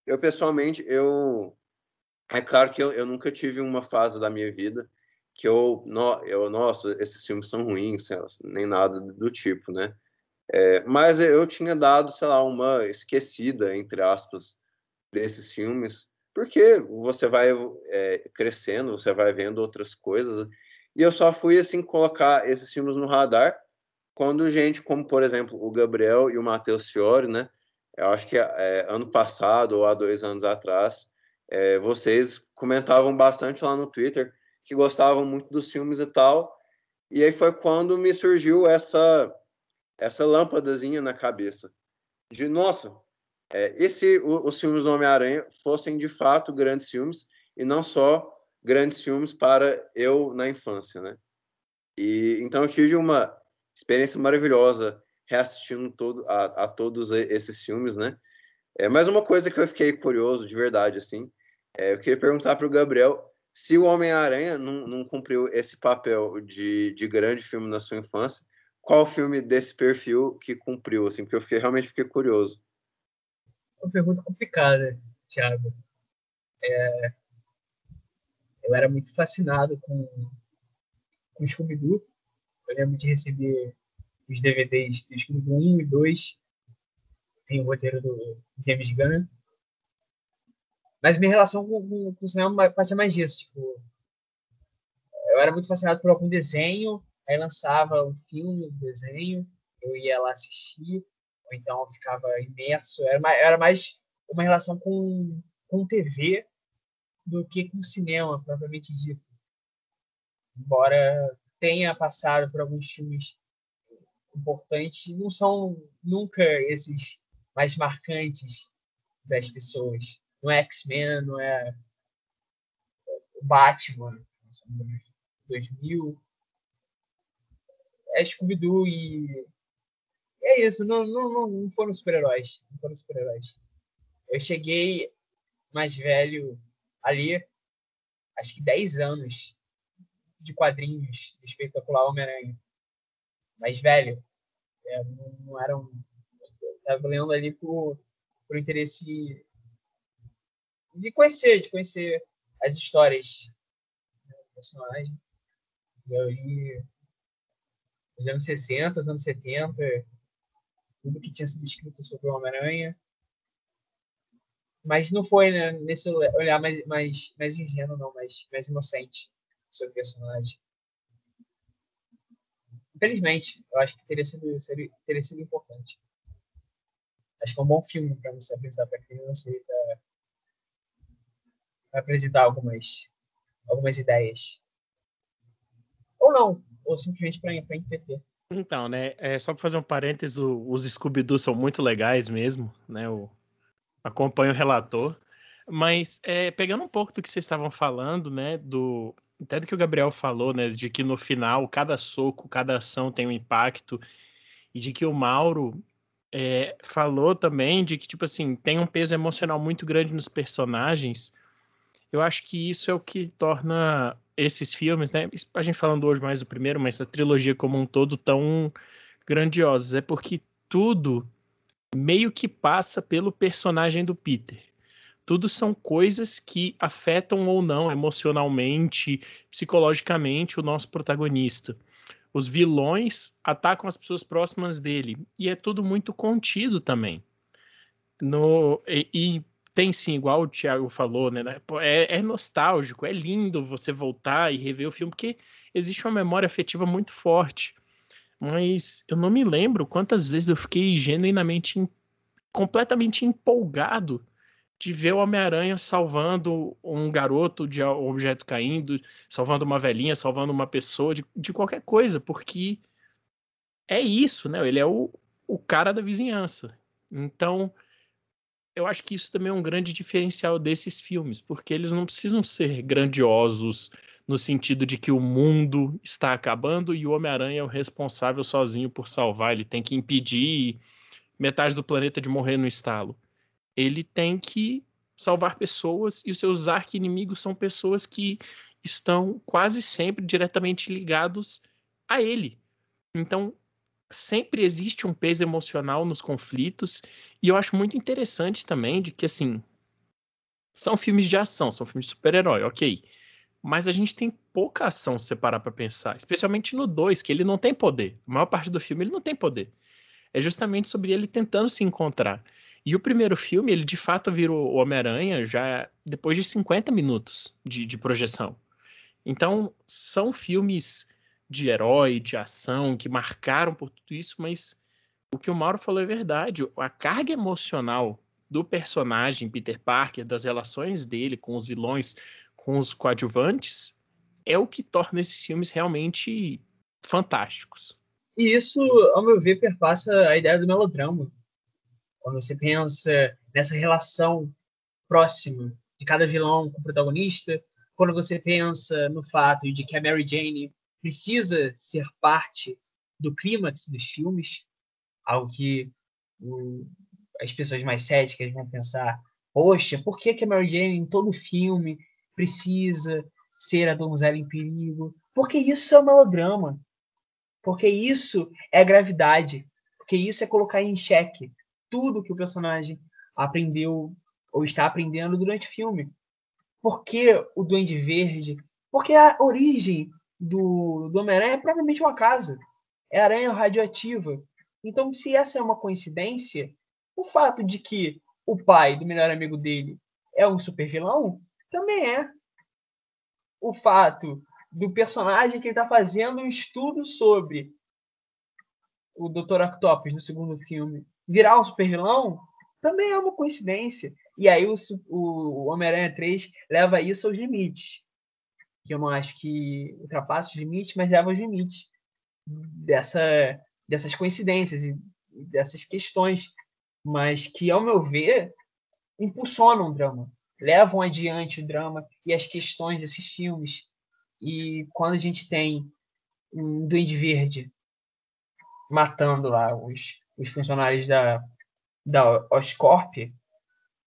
eu pessoalmente, eu é claro que eu, eu nunca tive uma fase da minha vida que eu, no, eu nossa, esses filmes são ruins, nem nada do tipo, né? É, mas eu tinha dado, sei lá, uma esquecida, entre aspas, desses filmes, porque você vai é, crescendo, você vai vendo outras coisas, e eu só fui, assim, colocar esses filmes no radar quando gente como, por exemplo, o Gabriel e o Matheus Fiore, né? Eu acho que é, ano passado ou há dois anos atrás, é, vocês comentavam bastante lá no Twitter que gostavam muito dos filmes e tal. E aí foi quando me surgiu essa essa lâmpadazinha na cabeça de nossa, é, e se os filmes do Homem-Aranha fossem de fato grandes filmes e não só grandes filmes para eu na infância, né? E então eu tive uma experiência maravilhosa reassistindo todo, a, a todos esses filmes, né? É, mas uma coisa que eu fiquei curioso de verdade, assim, é, eu queria perguntar para o Gabriel se o Homem-Aranha não, não, cumpriu esse papel de, de grande filme na sua infância, qual filme desse perfil que cumpriu, assim, porque eu fiquei, realmente fiquei curioso. Uma pergunta complicada, Thiago. É, eu era muito fascinado com, com Scooby-Doo, eu lembro de receber os DVDs do Scooby 1 e 2. Tem o roteiro do James Gunn. Mas minha relação com, com, com o cinema partia mais disso. Tipo, eu era muito fascinado por algum desenho, aí lançava um filme, um desenho, eu ia lá assistir, ou então eu ficava imerso. Era mais, era mais uma relação com, com TV do que com cinema, propriamente dito. Embora tenha passado por alguns filmes importantes, não são nunca esses mais marcantes das pessoas. Não é X-Men, não é o Batman, 2000. É Scooby-Doo e é isso, não, não, não foram super-heróis. Não foram super-heróis. Eu cheguei mais velho ali, acho que 10 anos de quadrinhos do espetacular Homem-Aranha. Mais velho. É, não, não era um. Estava lendo ali por, por interesse de conhecer, de conhecer as histórias né, do personagem. E aí, nos anos 60, nos anos 70, tudo que tinha sido escrito sobre o Homem-Aranha. Mas não foi né, nesse olhar mais, mais, mais ingênuo, não, mais, mais inocente seu personagem. Infelizmente, eu acho que teria sido, seria, teria sido importante. Acho que é um bom filme para você apresentar para criança e para apresentar algumas, algumas ideias. Ou não, ou simplesmente para entreter. Então, né, é, só para fazer um parênteses, os Scooby-Doo são muito legais mesmo, né, o, acompanho o relator. Mas é, pegando um pouco do que vocês estavam falando, né? Do, até do que o Gabriel falou, né? De que no final cada soco, cada ação tem um impacto. E de que o Mauro é, falou também de que, tipo assim, tem um peso emocional muito grande nos personagens. Eu acho que isso é o que torna esses filmes, né? A gente falando hoje mais do primeiro, mas a trilogia como um todo tão grandiosos. É porque tudo meio que passa pelo personagem do Peter. Tudo são coisas que afetam ou não emocionalmente, psicologicamente o nosso protagonista. Os vilões atacam as pessoas próximas dele e é tudo muito contido também. No, e, e tem sim, igual o Thiago falou, né? É, é, nostálgico, é lindo você voltar e rever o filme, porque existe uma memória afetiva muito forte. Mas eu não me lembro quantas vezes eu fiquei genuinamente, completamente empolgado de ver o Homem-Aranha salvando um garoto de um objeto caindo, salvando uma velhinha, salvando uma pessoa, de, de qualquer coisa, porque é isso, né? Ele é o, o cara da vizinhança. Então, eu acho que isso também é um grande diferencial desses filmes, porque eles não precisam ser grandiosos no sentido de que o mundo está acabando e o Homem-Aranha é o responsável sozinho por salvar, ele tem que impedir metade do planeta de morrer no estalo ele tem que salvar pessoas e os seus arqui-inimigos são pessoas que estão quase sempre diretamente ligados a ele. Então, sempre existe um peso emocional nos conflitos e eu acho muito interessante também de que assim são filmes de ação, são filmes de super-herói, ok. Mas a gente tem pouca ação se separar para pensar, especialmente no 2, que ele não tem poder. A maior parte do filme ele não tem poder. É justamente sobre ele tentando se encontrar. E o primeiro filme, ele de fato virou o Homem-Aranha já depois de 50 minutos de, de projeção. Então, são filmes de herói, de ação, que marcaram por tudo isso, mas o que o Mauro falou é verdade. A carga emocional do personagem Peter Parker, das relações dele com os vilões, com os coadjuvantes, é o que torna esses filmes realmente fantásticos. E isso, ao meu ver, perpassa a ideia do melodrama. Quando você pensa nessa relação próxima de cada vilão com o protagonista, quando você pensa no fato de que a Mary Jane precisa ser parte do clímax dos filmes, algo que o, as pessoas mais céticas vão pensar: poxa, por que, que a Mary Jane em todo filme precisa ser a donzela em perigo? Porque isso é um melodrama. Porque isso é gravidade. Porque isso é colocar em xeque tudo que o personagem aprendeu ou está aprendendo durante o filme. Por que o Duende Verde? Porque a origem do, do Homem-Aranha é provavelmente um acaso. É aranha radioativa. Então, se essa é uma coincidência, o fato de que o pai do melhor amigo dele é um super vilão também é. O fato do personagem que ele está fazendo um estudo sobre o Dr. Octopus no segundo filme virar um super vilão também é uma coincidência. E aí o, o Homem-Aranha 3 leva isso aos limites. Que eu não acho que ultrapassa os limites, mas leva aos limites dessa, dessas coincidências e dessas questões. Mas que, ao meu ver, impulsionam o drama. Levam adiante o drama e as questões desses filmes. E quando a gente tem um Duende Verde matando lá os, os funcionários da, da Oscorp,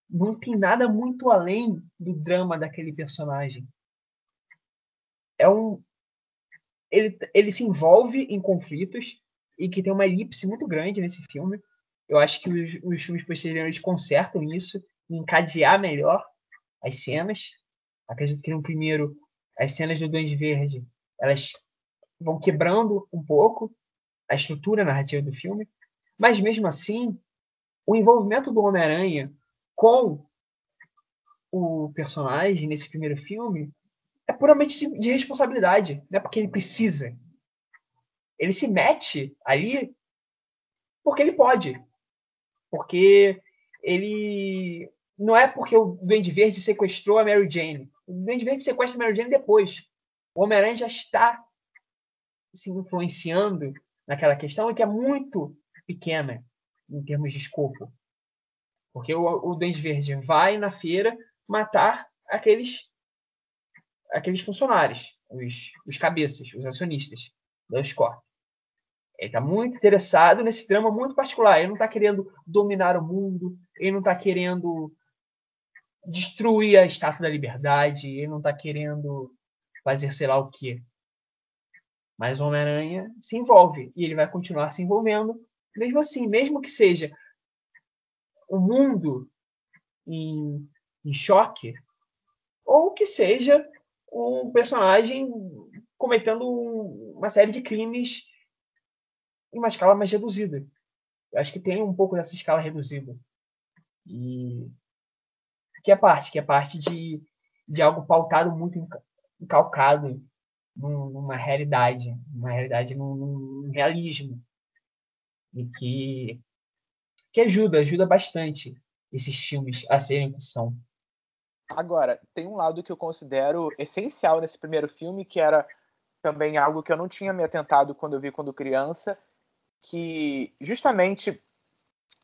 não tem nada muito além do drama daquele personagem. É um ele, ele se envolve em conflitos e que tem uma elipse muito grande nesse filme. Eu acho que os, os filmes posteriores consertam isso, encadear melhor as cenas. Acredito que no primeiro as cenas do Duende Verde elas vão quebrando um pouco a estrutura narrativa do filme, mas mesmo assim, o envolvimento do Homem-Aranha com o personagem nesse primeiro filme é puramente de, de responsabilidade, não é porque ele precisa. Ele se mete ali porque ele pode. Porque ele. Não é porque o Duende Verde sequestrou a Mary Jane. O Duende Verde sequestra a Mary Jane depois. O Homem-Aranha já está se influenciando naquela questão que é muito pequena em termos de escopo. Porque o, o Duende Verde vai na feira matar aqueles aqueles funcionários, os, os cabeças, os acionistas da Oscorp. Ele está muito interessado nesse drama muito particular. Ele não está querendo dominar o mundo, ele não está querendo destruir a Estátua da Liberdade, ele não está querendo fazer sei lá o quê. Mas Homem-Aranha se envolve e ele vai continuar se envolvendo, mesmo assim, mesmo que seja o mundo em, em choque, ou que seja um personagem cometendo uma série de crimes em uma escala mais reduzida. Eu acho que tem um pouco dessa escala reduzida. E que é parte, que é parte de, de algo pautado muito encalcado numa realidade, uma realidade num, num realismo. E que, que ajuda, ajuda bastante esses filmes a serem o que são. Agora, tem um lado que eu considero essencial nesse primeiro filme, que era também algo que eu não tinha me atentado quando eu vi quando criança, que justamente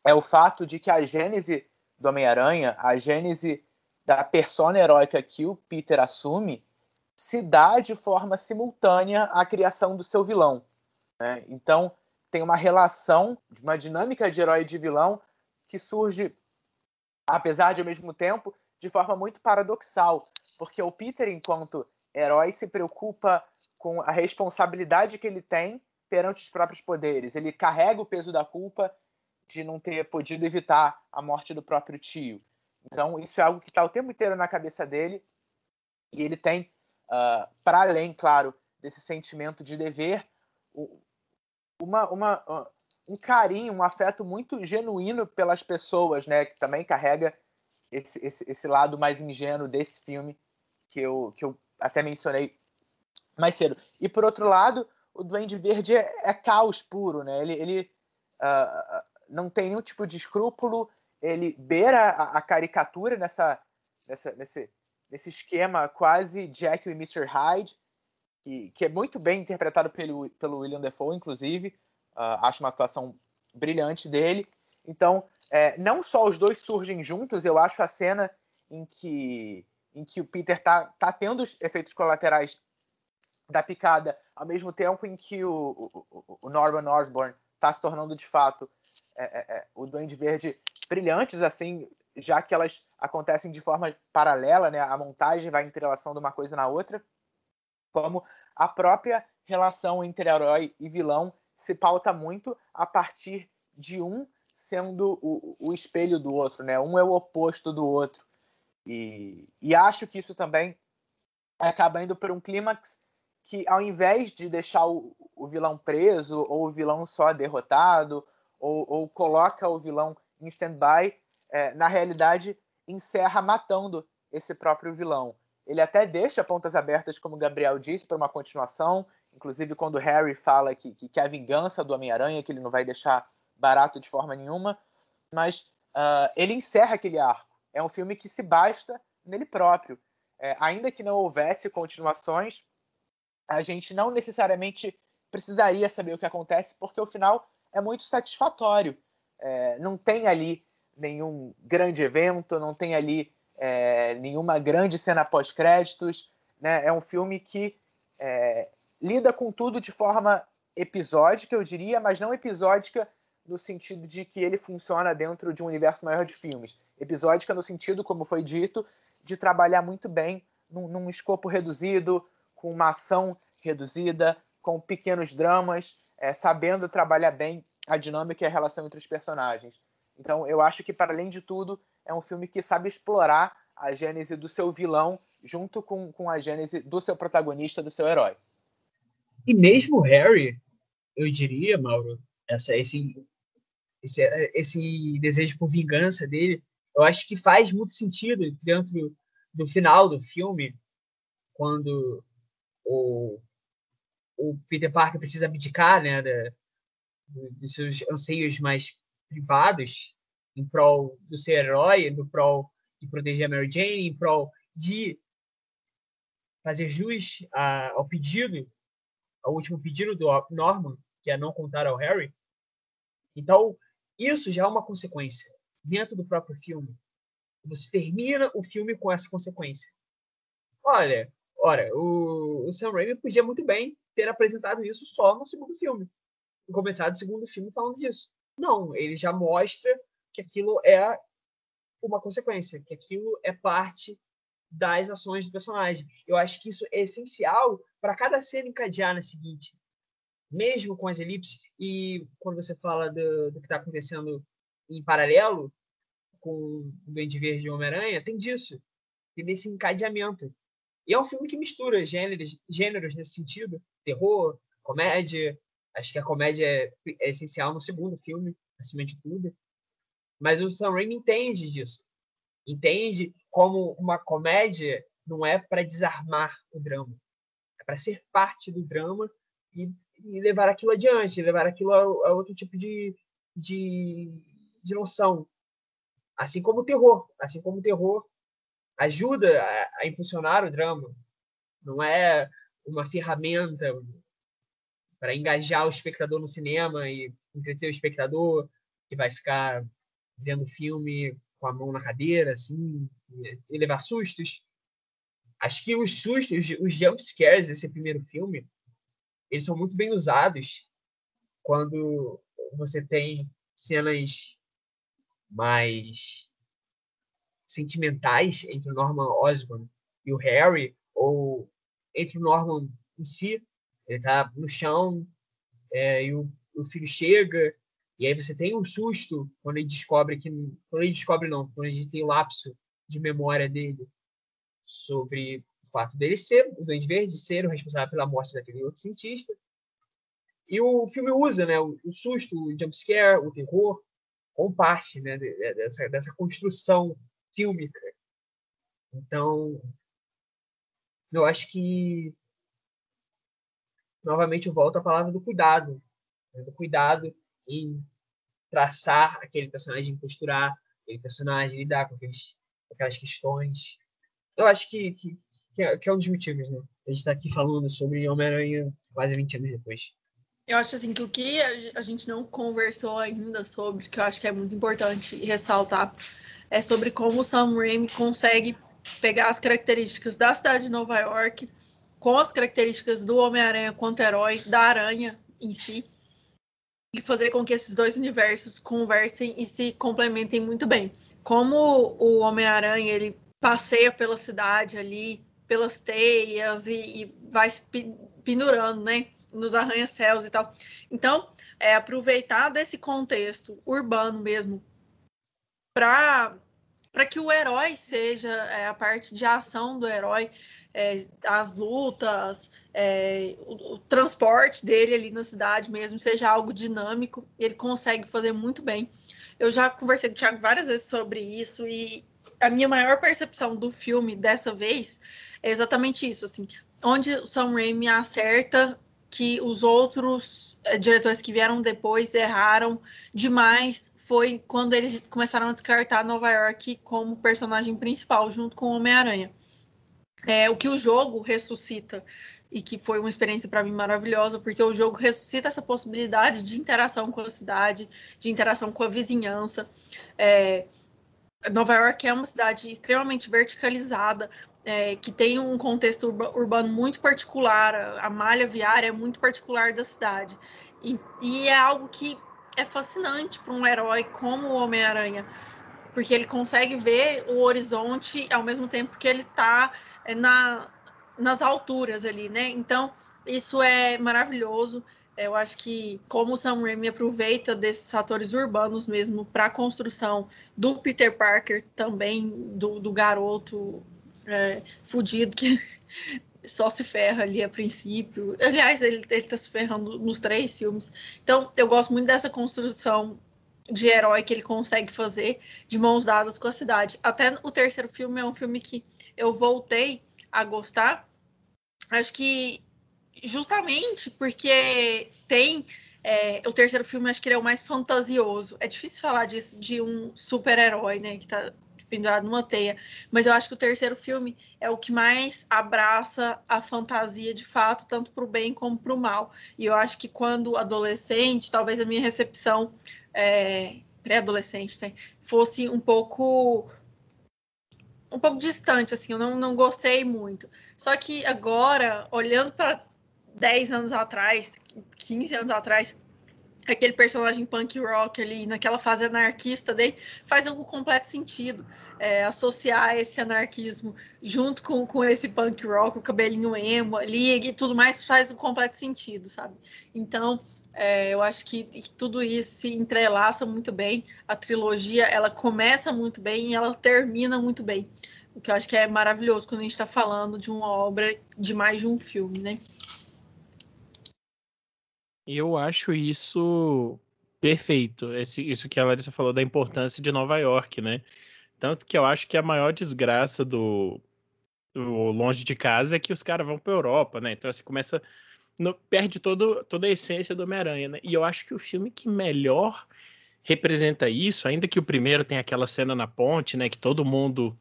é o fato de que a gênese do Homem-Aranha, a gênese da persona heróica que o Peter assume, se dá de forma simultânea à criação do seu vilão. Né? Então, tem uma relação, uma dinâmica de herói e de vilão que surge, apesar de ao mesmo tempo, de forma muito paradoxal, porque o Peter, enquanto herói, se preocupa com a responsabilidade que ele tem perante os próprios poderes. Ele carrega o peso da culpa de não ter podido evitar a morte do próprio tio. Então, isso é algo que está o tempo inteiro na cabeça dele. E ele tem, uh, para além, claro, desse sentimento de dever, uma, uma, uh, um carinho, um afeto muito genuíno pelas pessoas, né? Que também carrega esse, esse, esse lado mais ingênuo desse filme que eu, que eu até mencionei mais cedo. E por outro lado, o Duende Verde é, é caos puro, né? Ele, ele uh, não tem nenhum tipo de escrúpulo, ele beira a, a caricatura nessa, nessa, nesse, nesse esquema quase Jack e Mr. Hyde, que, que é muito bem interpretado pelo, pelo William Defoe, inclusive. Uh, acho uma atuação brilhante dele. Então, é, não só os dois surgem juntos, eu acho a cena em que, em que o Peter tá, tá tendo os efeitos colaterais da picada, ao mesmo tempo em que o, o, o Norman Osborn está se tornando de fato é, é, é, o Duende Verde brilhantes, assim, já que elas acontecem de forma paralela, né? A montagem vai entrelaçando uma coisa na outra, como a própria relação entre herói e vilão se pauta muito a partir de um sendo o, o espelho do outro, né? Um é o oposto do outro. E, e acho que isso também acaba indo por um clímax que, ao invés de deixar o, o vilão preso, ou o vilão só derrotado, ou, ou coloca o vilão em stand-by, é, na realidade encerra matando esse próprio vilão. Ele até deixa pontas abertas, como o Gabriel disse, para uma continuação. Inclusive, quando Harry fala que, que, que a vingança do Homem-Aranha, que ele não vai deixar barato de forma nenhuma, mas uh, ele encerra aquele arco. É um filme que se basta nele próprio. É, ainda que não houvesse continuações, a gente não necessariamente precisaria saber o que acontece, porque o final é muito satisfatório. É, não tem ali nenhum grande evento, não tem ali é, nenhuma grande cena pós-créditos. Né? É um filme que é, lida com tudo de forma episódica, eu diria, mas não episódica no sentido de que ele funciona dentro de um universo maior de filmes. Episódica no sentido, como foi dito, de trabalhar muito bem num, num escopo reduzido, com uma ação reduzida, com pequenos dramas, é, sabendo trabalhar bem a dinâmica e a relação entre os personagens. Então, eu acho que, para além de tudo, é um filme que sabe explorar a gênese do seu vilão junto com, com a gênese do seu protagonista, do seu herói. E mesmo Harry, eu diria, Mauro, essa, esse esse, é, esse desejo por vingança dele, eu acho que faz muito sentido dentro do final do filme, quando o, o Peter Parker precisa abdicar né, da, dos seus anseios mais privados em prol do ser herói, no prol de proteger a Mary Jane, em prol de fazer jus a, ao pedido, ao último pedido do Norman, que é não contar ao Harry. Então, isso já é uma consequência dentro do próprio filme. você termina o filme com essa consequência. Olha, ora, o, o Sam Raimi podia muito bem ter apresentado isso só no segundo filme. E começado o segundo filme falando disso. Não, ele já mostra que aquilo é uma consequência, que aquilo é parte das ações do personagem. Eu acho que isso é essencial para cada cena encadear na seguinte. Mesmo com as elipses, e quando você fala do, do que está acontecendo em paralelo com o Duende Verde e Homem-Aranha, tem disso. Tem desse encadeamento. E é um filme que mistura gêneros, gêneros nesse sentido. Terror, comédia. Acho que a comédia é, é essencial no segundo filme, acima de tudo. Mas o Sam Raimi entende disso. Entende como uma comédia não é para desarmar o drama. É para ser parte do drama e, e, levar aquilo adiante, levar aquilo a, a outro tipo de, de, de noção. Assim como o terror. Assim como o terror ajuda a, a impulsionar o drama. Não é uma ferramenta para engajar o espectador no cinema e entreter o espectador que vai ficar vendo filme com a mão na cadeira, assim, e levar sustos. Acho que os sustos, os jump scares desse primeiro filme, eles são muito bem usados quando você tem cenas mais sentimentais entre o Norman Osborn e o Harry, ou entre o Norman em si, ele tá no chão, é, e o, o filho chega, e aí você tem um susto quando ele descobre que. Quando ele descobre, não, quando a gente tem o lapso de memória dele sobre fato dele ser o Duende Verde, ser o responsável pela morte daquele outro cientista. E o filme usa né, o, susto, o jumpscare, o terror, como parte né, dessa, dessa construção fílmica. Então, eu acho que novamente eu volto à palavra do cuidado, né, do cuidado em traçar aquele personagem, costurar aquele personagem, lidar com, aqueles, aquelas questões. Eu acho que, que, que, é, que é um dos motivos, né? A gente está aqui falando sobre Homem-Aranha quase 20 anos depois. Eu acho assim que o que a gente não conversou ainda sobre, que eu acho que é muito importante ressaltar, é sobre como o Sam Raimi consegue pegar as características da cidade de Nova York com as características do Homem-Aranha quanto herói, da aranha em si, e fazer com que esses dois universos conversem e se complementem muito bem. Como o Homem-Aranha ele passeia pela cidade ali, pelas teias e, e vai se pendurando, né, nos arranha-céus e tal. Então, é aproveitar desse contexto urbano mesmo para para que o herói seja é, a parte de ação do herói é, as lutas, é, o, o, transporte dele ali na cidade mesmo seja algo dinâmico, ele consegue fazer muito bem. Eu já conversei com o Thiago várias vezes sobre isso e a minha maior percepção do filme dessa vez é exatamente isso, assim, onde o Sam Raimi acerta que os outros é, diretores que vieram depois erraram demais foi quando eles começaram a descartar Nova York como personagem principal junto com Homem-Aranha é, o que o jogo ressuscita e que foi uma experiência para mim maravilhosa, porque o jogo ressuscita essa possibilidade de interação com a cidade, de interação com a vizinhança. É, Nova York é uma cidade extremamente verticalizada, é, que tem um contexto urbano muito particular, a malha viária é muito particular da cidade. E, e é algo que é fascinante para um herói como o Homem-Aranha, porque ele consegue ver o horizonte ao mesmo tempo que ele está é, na, nas alturas ali, né? Então, isso é maravilhoso. Eu acho que como o Sam Raimi aproveita desses atores urbanos mesmo para a construção do Peter Parker também, do, do garoto é, fudido que só se ferra ali a princípio. Aliás, ele, ele tá se ferrando nos três filmes. Então, eu gosto muito dessa construção de herói que ele consegue fazer de mãos dadas com a cidade. Até o terceiro filme é um filme que eu voltei a gostar. Acho que justamente porque tem é, o terceiro filme, acho que ele é o mais fantasioso. É difícil falar disso de um super-herói, né, que tá pendurado numa teia. Mas eu acho que o terceiro filme é o que mais abraça a fantasia de fato, tanto para o bem como para o mal. E eu acho que quando adolescente, talvez a minha recepção é, pré-adolescente, né, fosse um pouco um pouco distante, assim, eu não, não gostei muito. Só que agora, olhando para 10 anos atrás, 15 anos atrás, aquele personagem punk rock ali, naquela fase anarquista dele, faz um completo sentido. É, associar esse anarquismo junto com, com esse punk rock, o cabelinho emo ali e tudo mais, faz um completo sentido, sabe? Então, é, eu acho que, que, tudo isso se entrelaça muito bem. A trilogia, ela começa muito bem e ela termina muito bem. O que eu acho que é maravilhoso quando a gente está falando de uma obra de mais de um filme, né? Eu acho isso perfeito. Esse, isso que a Larissa falou da importância de Nova York, né? Tanto que eu acho que a maior desgraça do, do Longe de Casa é que os caras vão para Europa, né? Então, assim, começa. No, perde todo, toda a essência do Homem-Aranha, né? E eu acho que o filme que melhor representa isso, ainda que o primeiro tem aquela cena na ponte, né? Que todo mundo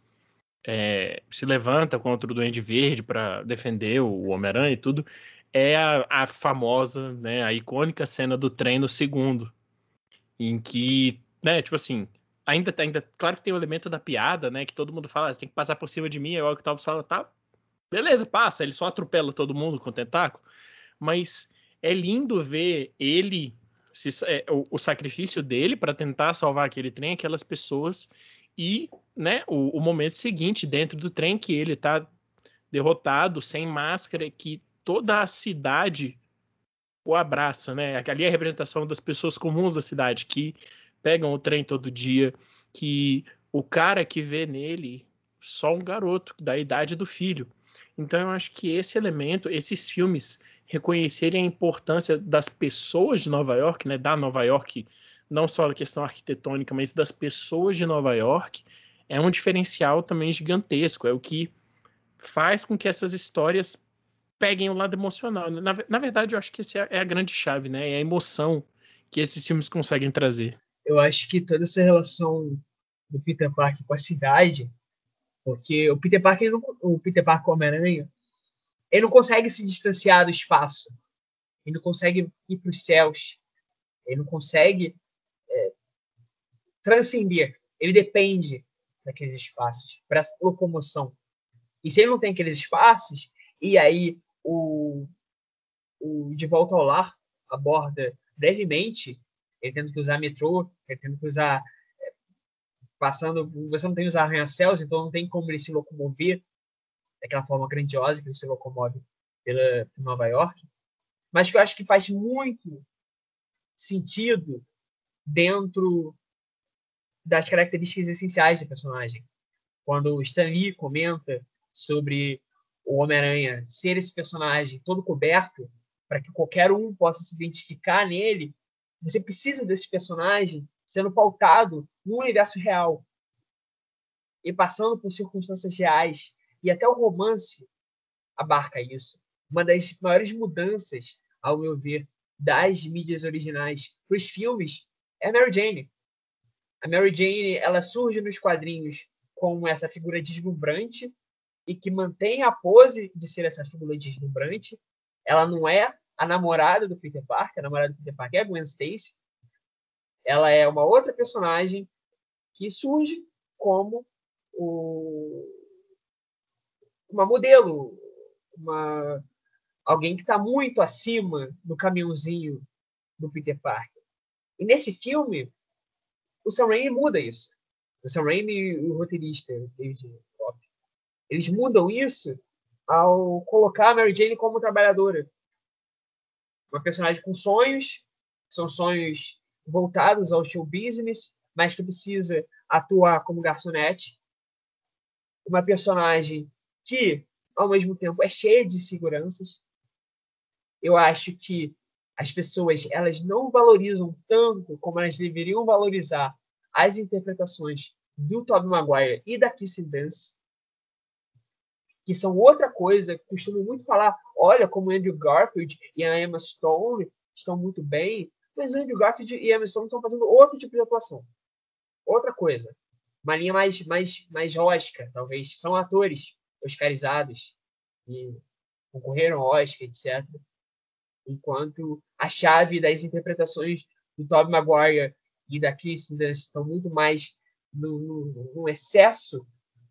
é, se levanta contra o Duende Verde para defender o Homem-Aranha e tudo é a, a, famosa, né, a icônica cena do trem no segundo, em que, né, tipo assim, ainda, ainda, claro que tem o elemento da piada, né, que todo mundo fala, ah, você tem que passar por cima de mim, é o Octopus fala, tá, beleza, passa, ele só atropela todo mundo com o tentáculo, mas é lindo ver ele, se, é, o, o, sacrifício dele para tentar salvar aquele trem, aquelas pessoas, e, né, o, o momento seguinte, dentro do trem, que ele tá derrotado, sem máscara, que toda a cidade o abraça, né? Ali é a representação das pessoas comuns da cidade que pegam o trem todo dia, que o cara que vê nele só um garoto da idade do filho. Então eu acho que esse elemento, esses filmes reconhecerem a importância das pessoas de Nova York, né, da Nova York, não só da questão arquitetônica, mas das pessoas de Nova York, é um diferencial também gigantesco, é o que faz com que essas histórias peguem o lado emocional. Né? Na, na verdade, eu acho que essa é, é a grande chave, né? É a emoção que esses filmes conseguem trazer. Eu acho que toda essa relação do Peter Parker com a cidade, porque o Peter Parker, não, o Peter Parker Homem-Aranha, ele não consegue se distanciar do espaço, ele não consegue ir para os céus, ele não consegue é, transcender, ele depende daqueles espaços para locomoção. E se ele não tem aqueles espaços, e aí o, o De Volta ao Lar aborda brevemente, ele tendo que usar metrô, ele tendo que usar é, passando, você não tem usar arranha-céus, então não tem como ele se locomover daquela forma grandiosa que ele se locomove pela Nova York, mas que eu acho que faz muito sentido dentro das características essenciais do personagem. Quando Stan Lee comenta sobre o Homem-Aranha ser esse personagem todo coberto, para que qualquer um possa se identificar nele, você precisa desse personagem sendo pautado no universo real e passando por circunstâncias reais. E até o romance abarca isso. Uma das maiores mudanças, ao meu ver, das mídias originais para os filmes é a Mary Jane. A Mary Jane ela surge nos quadrinhos como essa figura deslumbrante e que mantém a pose de ser essa figura deslumbrante. Ela não é a namorada do Peter Parker, a namorada do Peter Parker é a Gwen Stacy. Ela é uma outra personagem que surge como o... uma modelo, uma alguém que está muito acima do caminhãozinho do Peter Parker. E nesse filme, o Sam Raimi muda isso. O Sam Raimi, o roteirista, David eles mudam isso ao colocar a Mary Jane como trabalhadora. Uma personagem com sonhos, são sonhos voltados ao show business, mas que precisa atuar como garçonete. Uma personagem que, ao mesmo tempo, é cheia de seguranças. Eu acho que as pessoas elas não valorizam tanto como elas deveriam valorizar as interpretações do Tobey Maguire e da Kirsten Dunst que são outra coisa, costumo muito falar, olha como Andrew Garfield e a Emma Stone estão muito bem, mas o Andrew Garfield e a Emma Stone estão fazendo outro tipo de atuação. Outra coisa. Uma linha mais, mais, mais rosca, talvez. São atores oscarizados e concorreram ao Oscar, etc. Enquanto a chave das interpretações do Tobey Maguire e da Kristen estão muito mais no, no, no excesso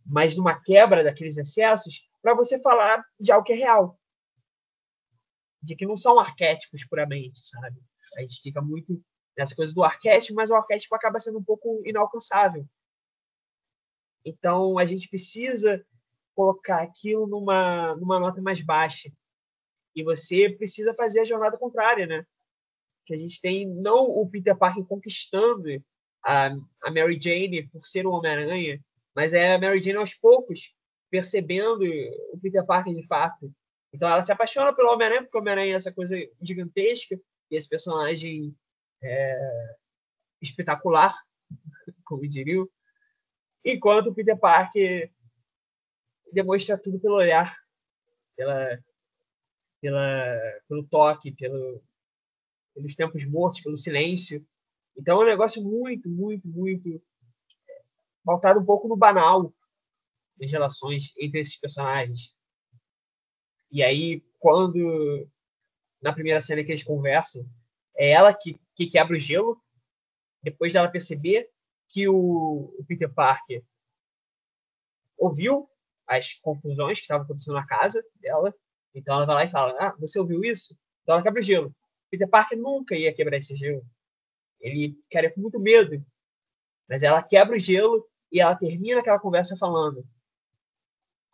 mas numa quebra daqueles excessos, para você falar de algo que é real. De que não são arquétipos puramente, sabe? A gente fica muito nessa coisa do arquétipo, mas o arquétipo acaba sendo um pouco inalcançável. Então, a gente precisa colocar aquilo numa, numa nota mais baixa. E você precisa fazer a jornada contrária, né? Que a gente tem não o Peter Parker conquistando a, a Mary Jane por ser o Homem-Aranha, mas é a Mary Jane aos poucos percebendo o Peter Parker de fato. Então ela se apaixona pelo Homem-Aranha, porque o Homem-Aranha é essa coisa gigantesca, e esse personagem é, espetacular, como diriam. Enquanto o Peter Parker demonstra tudo pelo olhar, pela, pela, pelo toque, pelo, pelos tempos mortos, pelo silêncio. Então é um negócio muito, muito, muito pautado um pouco no banal das relações entre esses personagens. E aí, quando na primeira cena que eles conversam, é ela que, que quebra o gelo, depois dela perceber que o, o Peter Parker ouviu as confusões que estavam acontecendo na casa dela. Então ela vai lá e fala: Ah, você ouviu isso? Então ela quebra o gelo. Peter Parker nunca ia quebrar esse gelo. Ele queria com muito medo. Mas ela quebra o gelo e ela termina aquela conversa falando: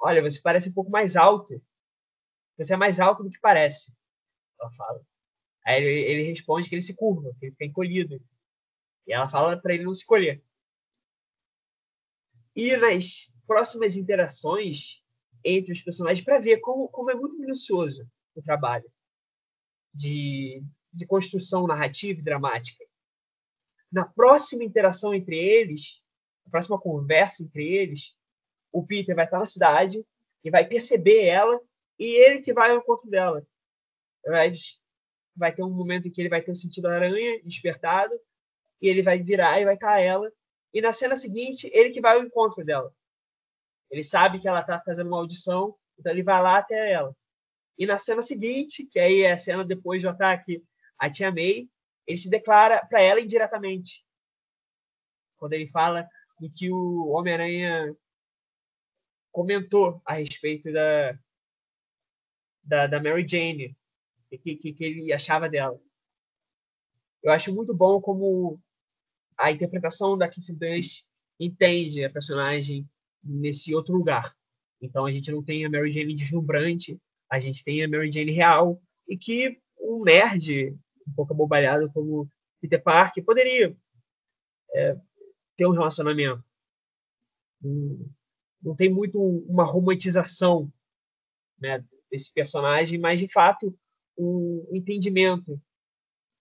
Olha, você parece um pouco mais alto. Você é mais alto do que parece. Ela fala. Aí ele, ele responde que ele se curva, que ele fica encolhido. E ela fala para ele não se colher. E nas próximas interações entre os personagens, para ver como, como é muito minucioso o trabalho de, de construção narrativa e dramática. Na próxima interação entre eles, na próxima conversa entre eles, o Peter vai estar na cidade e vai perceber ela e ele que vai ao encontro dela. Vai, vai ter um momento em que ele vai ter o sentido aranha despertado e ele vai virar e vai estar ela. E na cena seguinte, ele que vai ao encontro dela. Ele sabe que ela está fazendo uma audição, então ele vai lá até ela. E na cena seguinte, que aí é a cena depois do ataque à Tia May, ele se declara para ela indiretamente. Quando ele fala do que o Homem-Aranha comentou a respeito da, da, da Mary Jane, que, que, que ele achava dela. Eu acho muito bom como a interpretação da Kirsten Dunst entende a personagem nesse outro lugar. Então a gente não tem a Mary Jane deslumbrante, a gente tem a Mary Jane real e que um nerd um pouco abobalhado como Peter Parker poderia é, ter um relacionamento. Não, tem muito uma romantização né, desse personagem, mas de fato um entendimento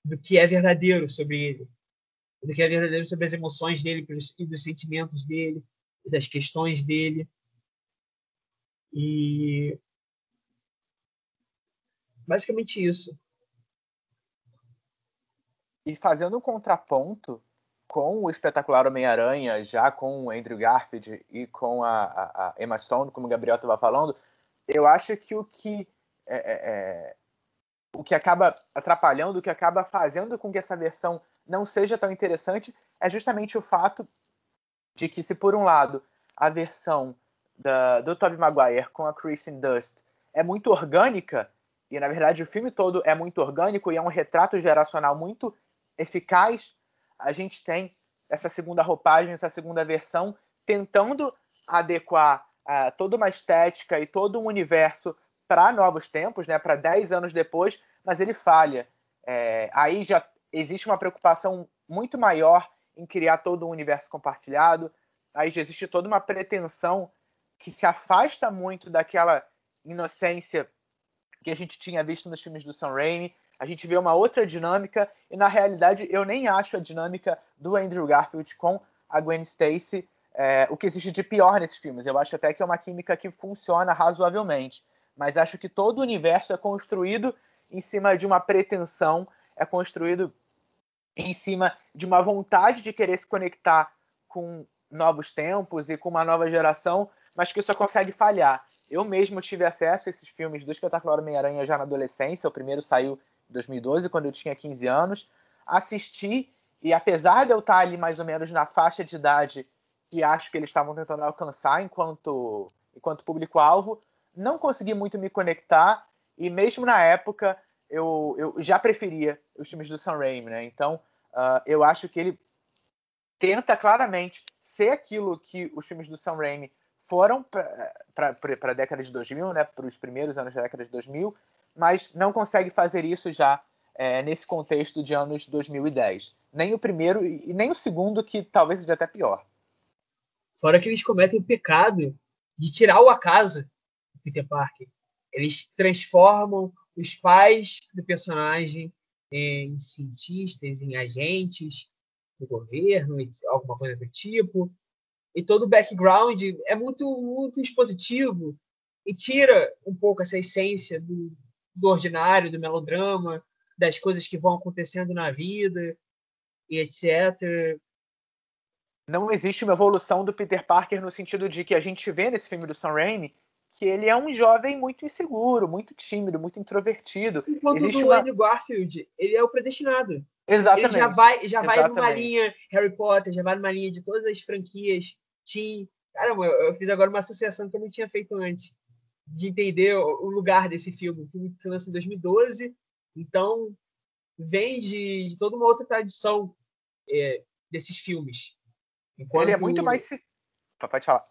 do que é verdadeiro sobre ele, do que é verdadeiro sobre as emoções dele e dos sentimentos dele, e das questões dele. E basicamente isso. E fazendo um contraponto com o espetacular Homem-Aranha, já com o Andrew Garfield e com a, a, a Emma Stone, como o Gabriel estava falando, eu acho que o que é, é, é, o que acaba atrapalhando, o que acaba fazendo com que essa versão não seja tão interessante, é justamente o fato de que se por um lado a versão da, do Tobey Maguire com a Kristen Dust é muito orgânica, e na verdade o filme todo é muito orgânico e é um retrato geracional muito eficaz, a gente tem essa segunda roupagem, essa segunda versão, tentando adequar uh, toda uma estética e todo um universo para novos tempos, né, para 10 anos depois, mas ele falha. É, aí já existe uma preocupação muito maior em criar todo um universo compartilhado, aí já existe toda uma pretensão que se afasta muito daquela inocência que a gente tinha visto nos filmes do Sam Raimi. A gente vê uma outra dinâmica e na realidade eu nem acho a dinâmica do Andrew Garfield com a Gwen Stacy é, o que existe de pior nesses filmes. Eu acho até que é uma química que funciona razoavelmente, mas acho que todo o universo é construído em cima de uma pretensão, é construído em cima de uma vontade de querer se conectar com novos tempos e com uma nova geração, mas que só consegue falhar. Eu mesmo tive acesso a esses filmes do Espetacular Homem-Aranha já na adolescência, o primeiro saiu 2012, quando eu tinha 15 anos. Assisti, e apesar de eu estar ali mais ou menos na faixa de idade que acho que eles estavam tentando alcançar enquanto, enquanto público-alvo. Não consegui muito me conectar, e mesmo na época eu, eu já preferia os filmes do Sam Raimi, né? Então uh, eu acho que ele tenta claramente ser aquilo que os filmes do Sam Raimi foram para a década de 2000, né? Para os primeiros anos da década de 2000, mas não consegue fazer isso já é, nesse contexto de anos 2010. Nem o primeiro e nem o segundo, que talvez seja até pior. Fora que eles cometem o pecado de tirar o acaso do Peter Parker. Eles transformam os pais do personagem em cientistas, em agentes do governo, alguma coisa do tipo. E todo o background é muito, muito expositivo e tira um pouco essa essência do, do ordinário, do melodrama, das coisas que vão acontecendo na vida e etc. Não existe uma evolução do Peter Parker no sentido de que a gente vê nesse filme do Sam Raimi que ele é um jovem muito inseguro, muito tímido, muito introvertido. Enquanto existe do uma... Andrew Garfield, ele é o predestinado. Exatamente. Ele já vai, já vai Exatamente. numa linha Harry Potter, já vai numa linha de todas as franquias, Teen. Caramba, eu, eu fiz agora uma associação que eu não tinha feito antes, de entender o, lugar desse filme. O filme que lança em 2012, então vem de, de toda uma outra tradição é, desses filmes. Enquanto... Ele é muito mais. Pode falar.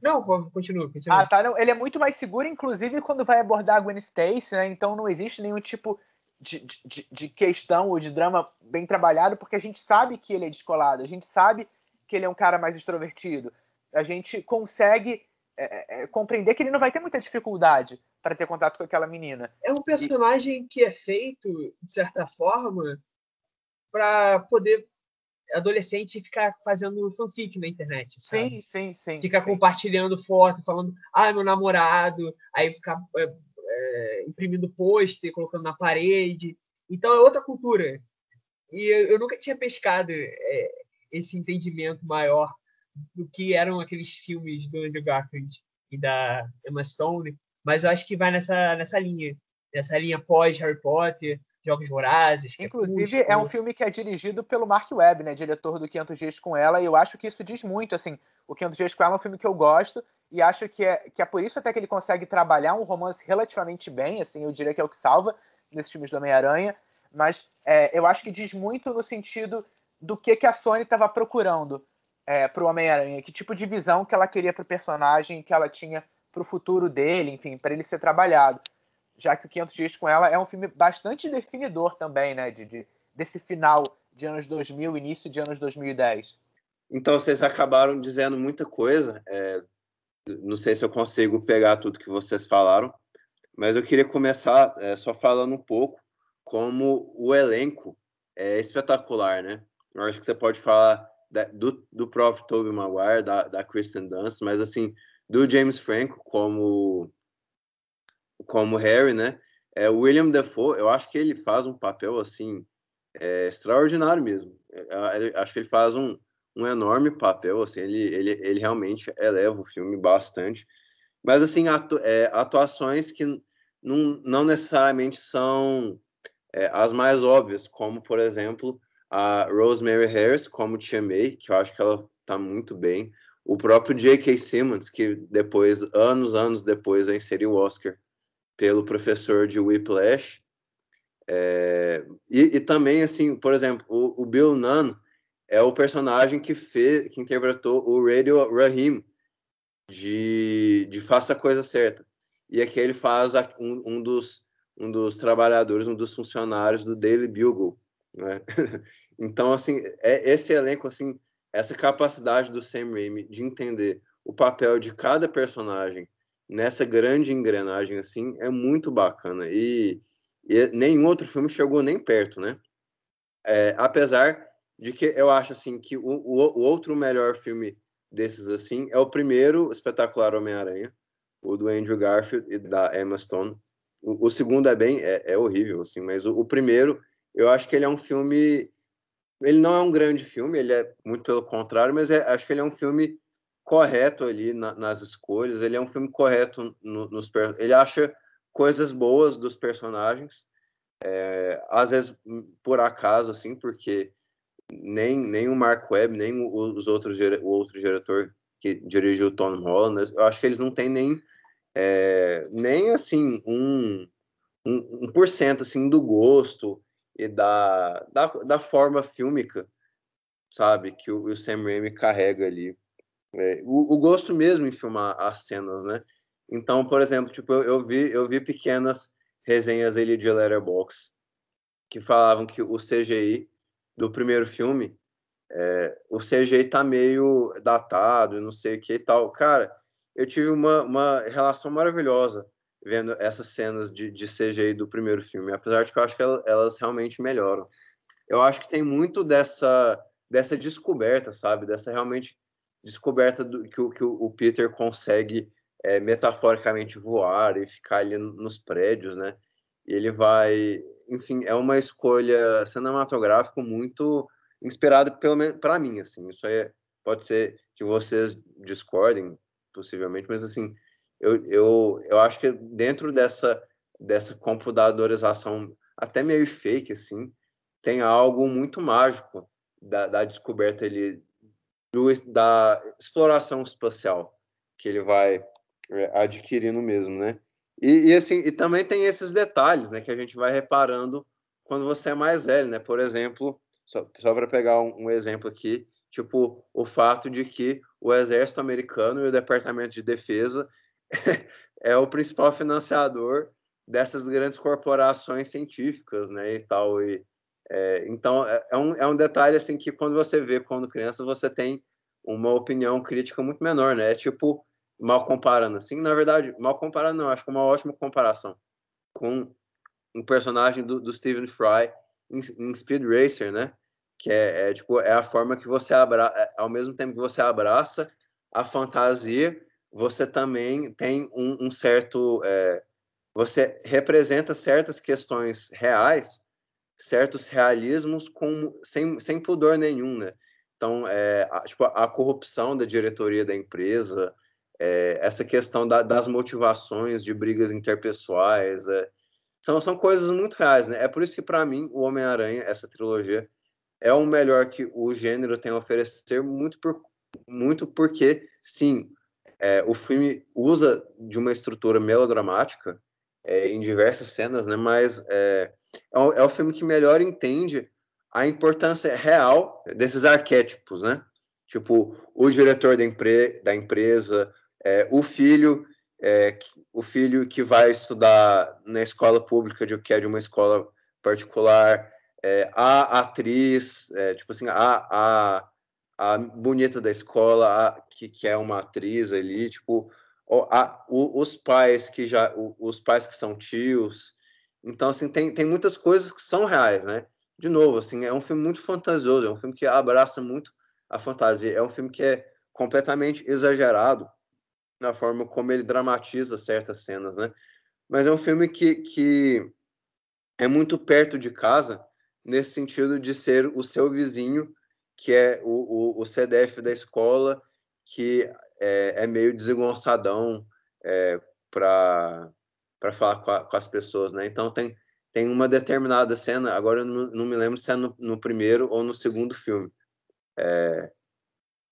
Não, continua, continua. Ah, tá. Não, ele é muito mais seguro, inclusive quando vai abordar a Gwen Stacy, né? Então não existe nenhum tipo de, de, de questão ou de drama bem trabalhado, porque a gente sabe que ele é descolado, a gente sabe que ele é um cara mais extrovertido. A gente consegue é, é, compreender que ele não vai ter muita dificuldade para ter contato com aquela menina. É um personagem que é feito, de certa forma, para poder adolescente ficar fazendo fanfic na internet. Sabe? Sim, sim, sim. Ficar sim. compartilhando foto, falando, ah, meu namorado, aí ficar é, é, imprimindo pôster, colocando na parede. Então é outra cultura. E eu, eu nunca tinha pescado é, esse entendimento maior do que eram aqueles filmes do Andrew Garfield e da Emma Stone, mas eu acho que vai nessa, nessa linha, nessa linha pós Harry Potter, Jogos Vorazes. Inclusive, é um filme que é dirigido pelo Mark Webb, né, diretor do 500 Dias com Ela, e eu acho que isso diz muito, assim, o 500 Dias com Ela é um filme que eu gosto, e acho que é, que é por isso até que ele consegue trabalhar um romance relativamente bem, assim, eu diria que é o que salva nesses filmes do Homem-Aranha, mas é, eu acho que diz muito no sentido do que, que a Sony estava procurando é, para o Homem-Aranha, que tipo de visão que ela queria para o personagem, que ela tinha para o futuro dele, enfim, para ele ser trabalhado já que o 500 Dias com Ela é um filme bastante definidor também, né, de, de, desse final de anos 2000, início de anos 2010. Então, vocês acabaram dizendo muita coisa, é, não sei se eu consigo pegar tudo que vocês falaram, mas eu queria começar é, só falando um pouco como o elenco é espetacular, né? Eu acho que você pode falar da, do, do próprio Tobey Maguire, da, da Kristen Dunst, mas assim, do James Franco como como Harry, né? É, William Dafoe, eu acho que ele faz um papel assim é, extraordinário mesmo. Eu, acho que ele faz um, um enorme papel, assim, ele, ele, ele realmente eleva o filme bastante. Mas assim, atu, é, atuações que não, não necessariamente são é, as mais óbvias, como por exemplo a Rosemary Harris como Tia May, que eu acho que ela tá muito bem. O próprio J.K. Simmons, que depois, anos, anos depois, venceu o Oscar pelo professor de Whiplash. É, e, e, também, assim, por exemplo, o, o, Bill Nunn é o personagem que fez, que interpretou o Radio Rahim de, de Faça a Coisa Certa. E aqui ele faz um, um, dos, um dos trabalhadores, um dos funcionários do Daily Bugle. Né? então, assim, é esse elenco, assim, essa capacidade do Sam Raimi de entender o papel de cada personagem nessa grande engrenagem assim é muito bacana e, e nenhum outro filme chegou nem perto, né? É, apesar de que eu acho assim que o, o, o, outro melhor filme desses assim é o primeiro espetacular Homem-Aranha, o do Andrew Garfield e da Emma Stone. O, o segundo é bem é, é horrível assim, mas o, primeiro eu acho que ele é um filme ele não é um grande filme, ele é muito pelo contrário, mas é, acho que ele é um filme correto ali na, nas escolhas. Ele é um filme correto no, nos ele acha coisas boas dos personagens, é, às vezes por acaso assim, porque nem, nem o Mark Webb, nem os outros, o outro diretor que dirigiu o Tom Holland, eu acho que eles não têm nem, é, nem assim, um, um, um por cento assim, do gosto e da, da, da forma fílmica, sabe, que o, o Sam Raimi carrega ali. É, o, o, gosto mesmo em filmar as cenas, né? Então, por exemplo, tipo, eu, eu vi eu vi pequenas resenhas ali de Letterboxd que falavam que o CGI do primeiro filme, é, o CGI tá meio datado, não sei o que e tal. Cara, eu tive uma, uma relação maravilhosa vendo essas cenas de, de CGI do primeiro filme, apesar de que eu acho que elas, realmente melhoram. Eu acho que tem muito dessa, dessa descoberta, sabe? Dessa realmente descoberta do, que, o, que o Peter consegue é, metaforicamente voar e ficar ali nos prédios, né? E ele vai, enfim, é uma escolha cinematográfica muito inspirada pelo menos para mim, assim. Isso aí pode ser que vocês discordem, possivelmente, mas assim, eu, eu, eu acho que dentro dessa dessa computadorização até meio fake, assim, tem algo muito mágico da, da descoberta ele do, da exploração espacial que ele vai é, adquirindo mesmo, né? E, e, assim, e também tem esses detalhes, né, que a gente vai reparando quando você é mais velho, né? Por exemplo, só, só para pegar um, um, exemplo aqui, tipo o fato de que o exército americano e o departamento de defesa é o principal financiador dessas grandes corporações científicas, né, e tal. E, é, então é, é, um, é um detalhe assim que quando você vê quando criança você tem uma opinião crítica muito menor, né? É tipo mal comparando, assim, na verdade, mal comparando não, acho que é uma ótima comparação com um personagem do, do Stephen Fry em, em, Speed Racer, né? Que é, é, tipo, é a forma que você abraça, é, ao mesmo tempo que você abraça a fantasia, você também tem um, um certo, é, você representa certas questões reais, certos realismos com, sem, sem pudor nenhum, né? Então, é, a, tipo, a corrupção da diretoria da empresa, é, essa questão da, das motivações de brigas interpessoais, é, são, são coisas muito reais, né? É por isso que, para mim, o Homem-Aranha, essa trilogia, é o melhor que o gênero tem a oferecer, muito, por, muito porque, sim, é, o filme usa de uma estrutura melodramática é, em diversas cenas, né? Mas é, é, o, é o filme que melhor entende a importância real desses arquétipos, né? Tipo, o diretor da, empre da empresa, é, o filho é, o filho que vai estudar na escola pública de que é de uma escola particular é, a atriz é, tipo assim a, a, a bonita da escola a, que, que é uma atriz ali tipo a, o, os pais que já o, os pais que são tios então assim tem, tem muitas coisas que são reais né de novo assim é um filme muito fantasioso é um filme que abraça muito a fantasia é um filme que é completamente exagerado na forma como ele dramatiza certas cenas, né? Mas é um filme que, que é muito perto de casa, nesse sentido de ser o seu vizinho, que é o, o, o CDF da escola, que é, é meio desengonçadão é, para falar com, a, com, as pessoas, né? Então tem, tem uma determinada cena, agora eu não, não me lembro se é no, no primeiro ou no segundo filme, é,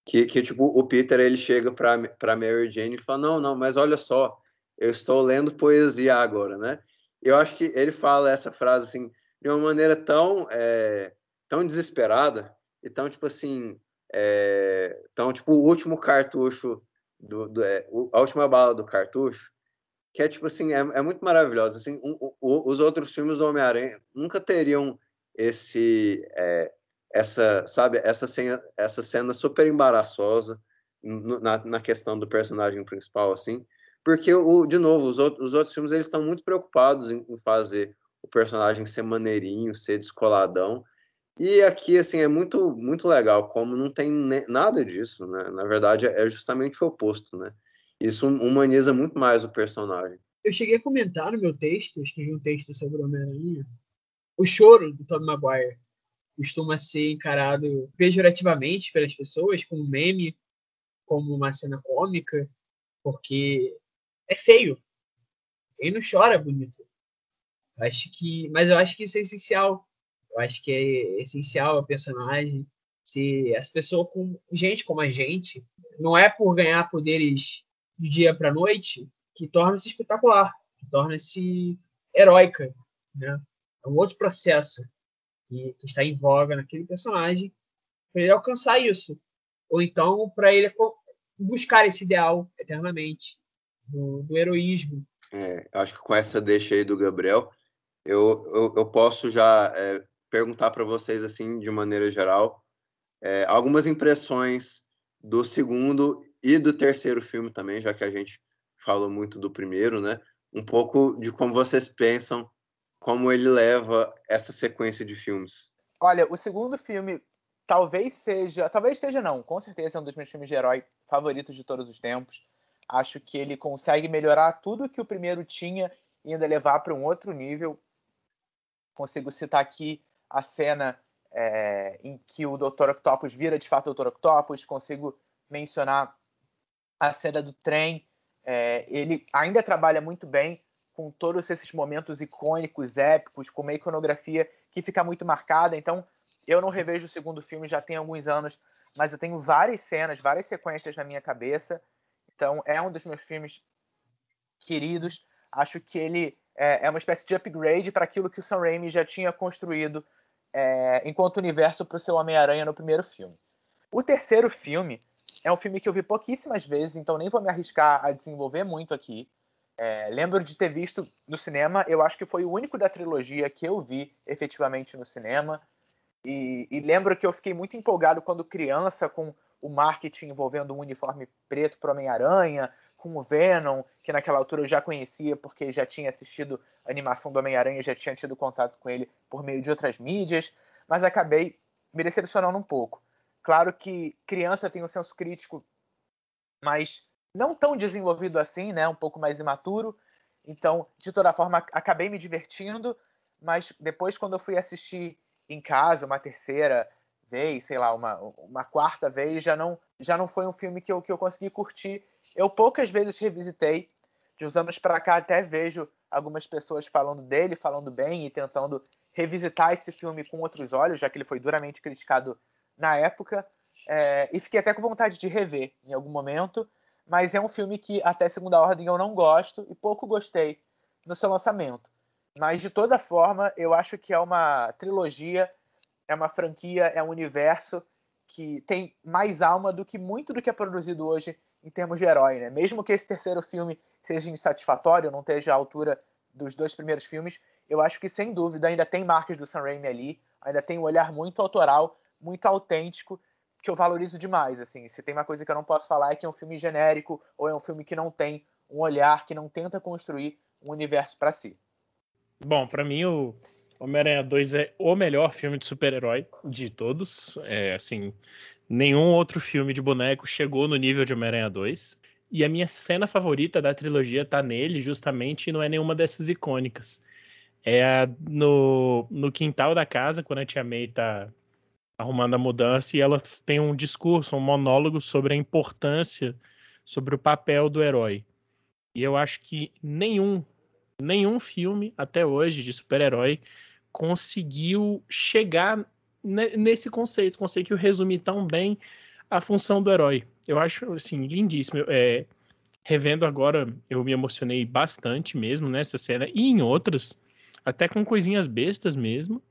que, que tipo, o Peter ele chega para Mary Jane e fala: "Não, não, mas olha só, eu estou lendo poesia agora, né?" Eu acho que ele fala essa frase assim de uma maneira tão é, tão desesperada e tão tipo assim, é, tão tipo o último cartucho do, do é, a última bala do cartucho, que é tipo assim, é, é muito maravilhosa assim, um, um, os outros filmes do Homem-Aranha nunca teriam esse é, essa, sabe, essa cena, essa cena super embaraçosa na, na questão do personagem principal, assim, porque, o, de novo, os, outros, os outros filmes eles estão muito preocupados em, em fazer o personagem ser maneirinho, ser descoladão, e aqui, assim, é muito, muito legal, como não tem nada disso, né? Na verdade, é justamente o oposto, né? Isso humaniza muito mais o personagem. Eu cheguei a comentar no meu texto, escrevi um texto sobre Homem-Aranha, o choro do Tobey Maguire costuma ser encarado pejorativamente pelas pessoas, como um meme, como uma cena cômica, porque é feio. Quem não chora bonito. Acho que, mas eu acho que isso é essencial. Eu acho que é essencial a personagem. Se as pessoas com gente como a gente, não é por ganhar poderes de dia para noite que torna-se espetacular, que torna-se heróica, né? É um outro processo que, que está em voga naquele personagem para ele alcançar isso, ou então para ele buscar esse ideal eternamente do, do heroísmo. É, acho que com essa deixa aí do Gabriel, eu, eu, eu posso já é, perguntar para vocês, assim, de maneira geral, é, algumas impressões do segundo e do terceiro filme também, já que a gente falou muito do primeiro, né? Um pouco de como vocês pensam, como ele leva essa sequência de filmes. Olha, o segundo filme talvez seja, talvez seja não, com certeza é um dos meus filmes de herói favoritos de todos os tempos. Acho que ele consegue melhorar tudo que o primeiro tinha e ainda levar para um outro nível. Consigo citar aqui a cena é, em que o Dr. Octopus vira de fato o Dr. Octopus. Consigo mencionar a cena do trem. É, ele ainda trabalha muito bem com todos esses momentos icônicos, épicos, com uma iconografia que fica muito marcada. Então, eu não revejo o segundo filme já tem alguns anos, mas eu tenho várias cenas, várias sequências na minha cabeça. Então, é um dos meus filmes queridos. Acho que ele é, é uma espécie de upgrade para aquilo que o Sam Raimi já tinha construído é, enquanto universo para o seu Homem-Aranha no primeiro filme. O terceiro filme é um filme que eu vi pouquíssimas vezes, então nem vou me arriscar a desenvolver muito aqui. É, lembro de ter visto no cinema, eu acho que foi o único da trilogia que eu vi efetivamente no cinema. E, e, lembro que eu fiquei muito empolgado quando criança com o marketing envolvendo um uniforme preto para Homem-Aranha, com o Venom, que naquela altura eu já conhecia porque já tinha assistido a animação do Homem-Aranha, já tinha tido contato com ele por meio de outras mídias, mas acabei me decepcionando um pouco. Claro que criança tem um senso crítico, mas não tão desenvolvido assim, né? Um pouco mais imaturo. Então, de toda forma, acabei me divertindo, mas depois, quando eu fui assistir em casa, uma terceira vez, sei lá, uma, uma quarta vez, já não, já não foi um filme que eu, que eu consegui curtir. Eu poucas vezes revisitei, de uns anos para cá até vejo algumas pessoas falando dele, falando bem e tentando revisitar esse filme com outros olhos, já que ele foi duramente criticado na época. É, e fiquei até com vontade de rever em algum momento, mas é um filme que até segunda ordem eu não gosto e pouco gostei no seu lançamento. Mas de toda forma, eu acho que é uma trilogia, é uma franquia, é um universo que tem mais alma do que muito do que é produzido hoje em termos de herói, né? Mesmo que esse terceiro filme seja insatisfatório, não esteja à altura dos dois primeiros filmes, eu acho que sem dúvida ainda tem marcas do Sam Raimi ali, ainda tem um olhar muito autoral, muito autêntico, que eu valorizo demais, assim. Se tem uma coisa que eu não posso falar é que é um filme genérico ou é um filme que não tem um olhar, que não tenta construir um universo para si. Bom, para mim o Homem-Aranha 2 é o melhor filme de super-herói de todos. É assim, nenhum outro filme de boneco chegou no nível de Homem-Aranha 2. E a minha cena favorita da trilogia tá nele, justamente, e não é nenhuma dessas icônicas. É a, no, no quintal da casa, quando a Tia May tá arrumando a mudança, e ela tem um discurso, um monólogo sobre a importância, sobre o papel do herói. E eu acho que nenhum nenhum filme até hoje de super-herói conseguiu chegar nesse conceito, conseguiu resumir tão bem a função do herói. Eu acho, assim, lindíssimo. É, revendo agora, eu me emocionei bastante mesmo nessa cena e em outras, até com coisinhas bestas mesmo.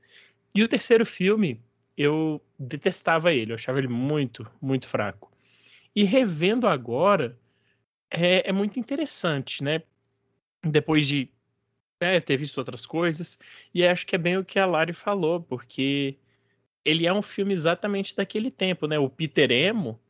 E o terceiro filme, eu detestava ele, eu achava ele muito, muito fraco. E revendo agora, é, é muito interessante, né? Depois de é, ter visto outras coisas. E acho que é bem o que a Lari falou, porque ele é um filme exatamente daquele tempo, né? O Peter Emo,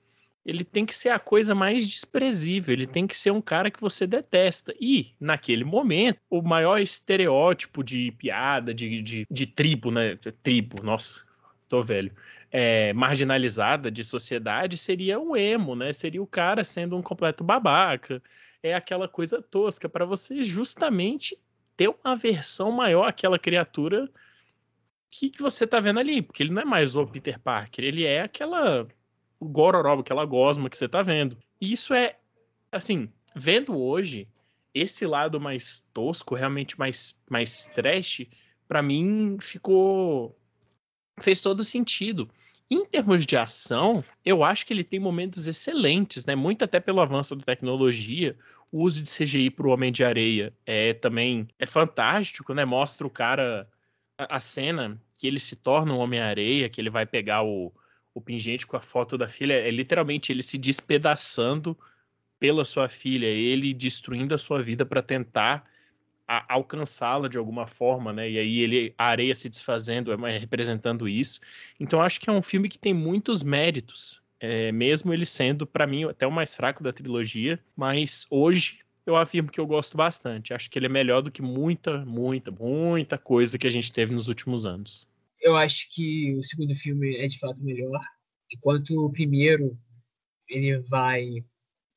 ele tem que ser a coisa mais desprezível, ele tem que ser um cara que você detesta. E, naquele momento, o maior estereótipo de piada, de, de, de tribo, né? Tribo, nossa, tô velho. É, marginalizada de sociedade seria o emo, né? Seria o cara sendo um completo babaca. É aquela coisa tosca para você justamente ter uma versão maior àquela criatura que, que você tá vendo ali, porque ele não é mais o Peter Parker, ele é aquela gororoba, aquela gosma que você tá vendo. E isso é, assim, vendo hoje, esse lado mais tosco, realmente mais, mais trash, para mim ficou fez todo sentido. Em termos de ação, eu acho que ele tem momentos excelentes, né? Muito até pelo avanço da tecnologia. O uso de CGI para o Homem de Areia é também é fantástico, né? Mostra o cara a, a cena que ele se torna um Homem-Areia, que ele vai pegar o, o pingente com a foto da filha, é literalmente ele se despedaçando pela sua filha, ele destruindo a sua vida para tentar alcançá-la de alguma forma, né? E aí ele a areia se desfazendo é representando isso. Então acho que é um filme que tem muitos méritos, é, mesmo ele sendo para mim até o mais fraco da trilogia, mas hoje eu afirmo que eu gosto bastante. Acho que ele é melhor do que muita, muita, muita coisa que a gente teve nos últimos anos. Eu acho que o segundo filme é de fato melhor, enquanto o primeiro ele vai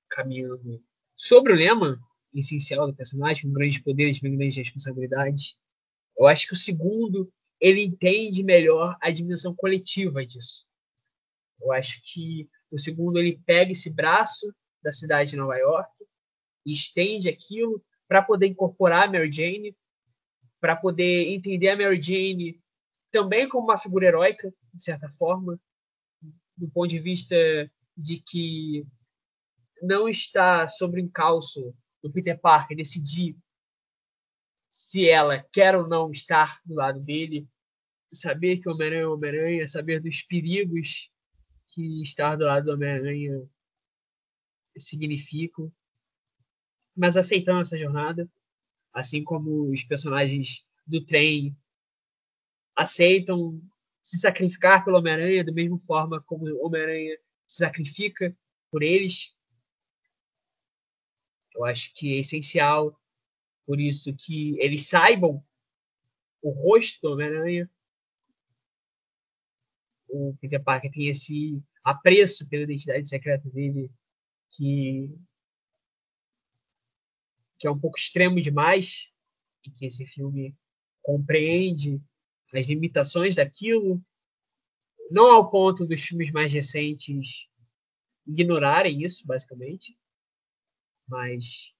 caminhando sobre o lema essencial do personagem, com grandes poderes, com grandes responsabilidades. Eu acho que o segundo ele entende melhor a dimensão coletiva disso. Eu acho que o segundo ele pega esse braço da cidade de Nova York estende aquilo para poder incorporar a Mary Jane, para poder entender a Mary Jane também como uma figura heróica, de certa forma, do ponto de vista de que não está sobre encalço do Peter Parker decidir se ela quer ou não estar do lado dele, saber que o Homem-Aranha é o Homem-Aranha, saber dos perigos que estar do lado do Homem-Aranha significam, mas aceitando essa jornada, assim como os personagens do trem aceitam se sacrificar pelo Homem-Aranha da mesma forma como o Homem-Aranha se sacrifica por eles, eu acho que é essencial, por isso que eles saibam o rosto do Homem-Aranha. O Peter Parker tem esse apreço pela identidade secreta dele que, que é um pouco extremo demais e que esse filme compreende as limitações daquilo, não ao ponto dos filmes mais recentes ignorarem isso, basicamente, mas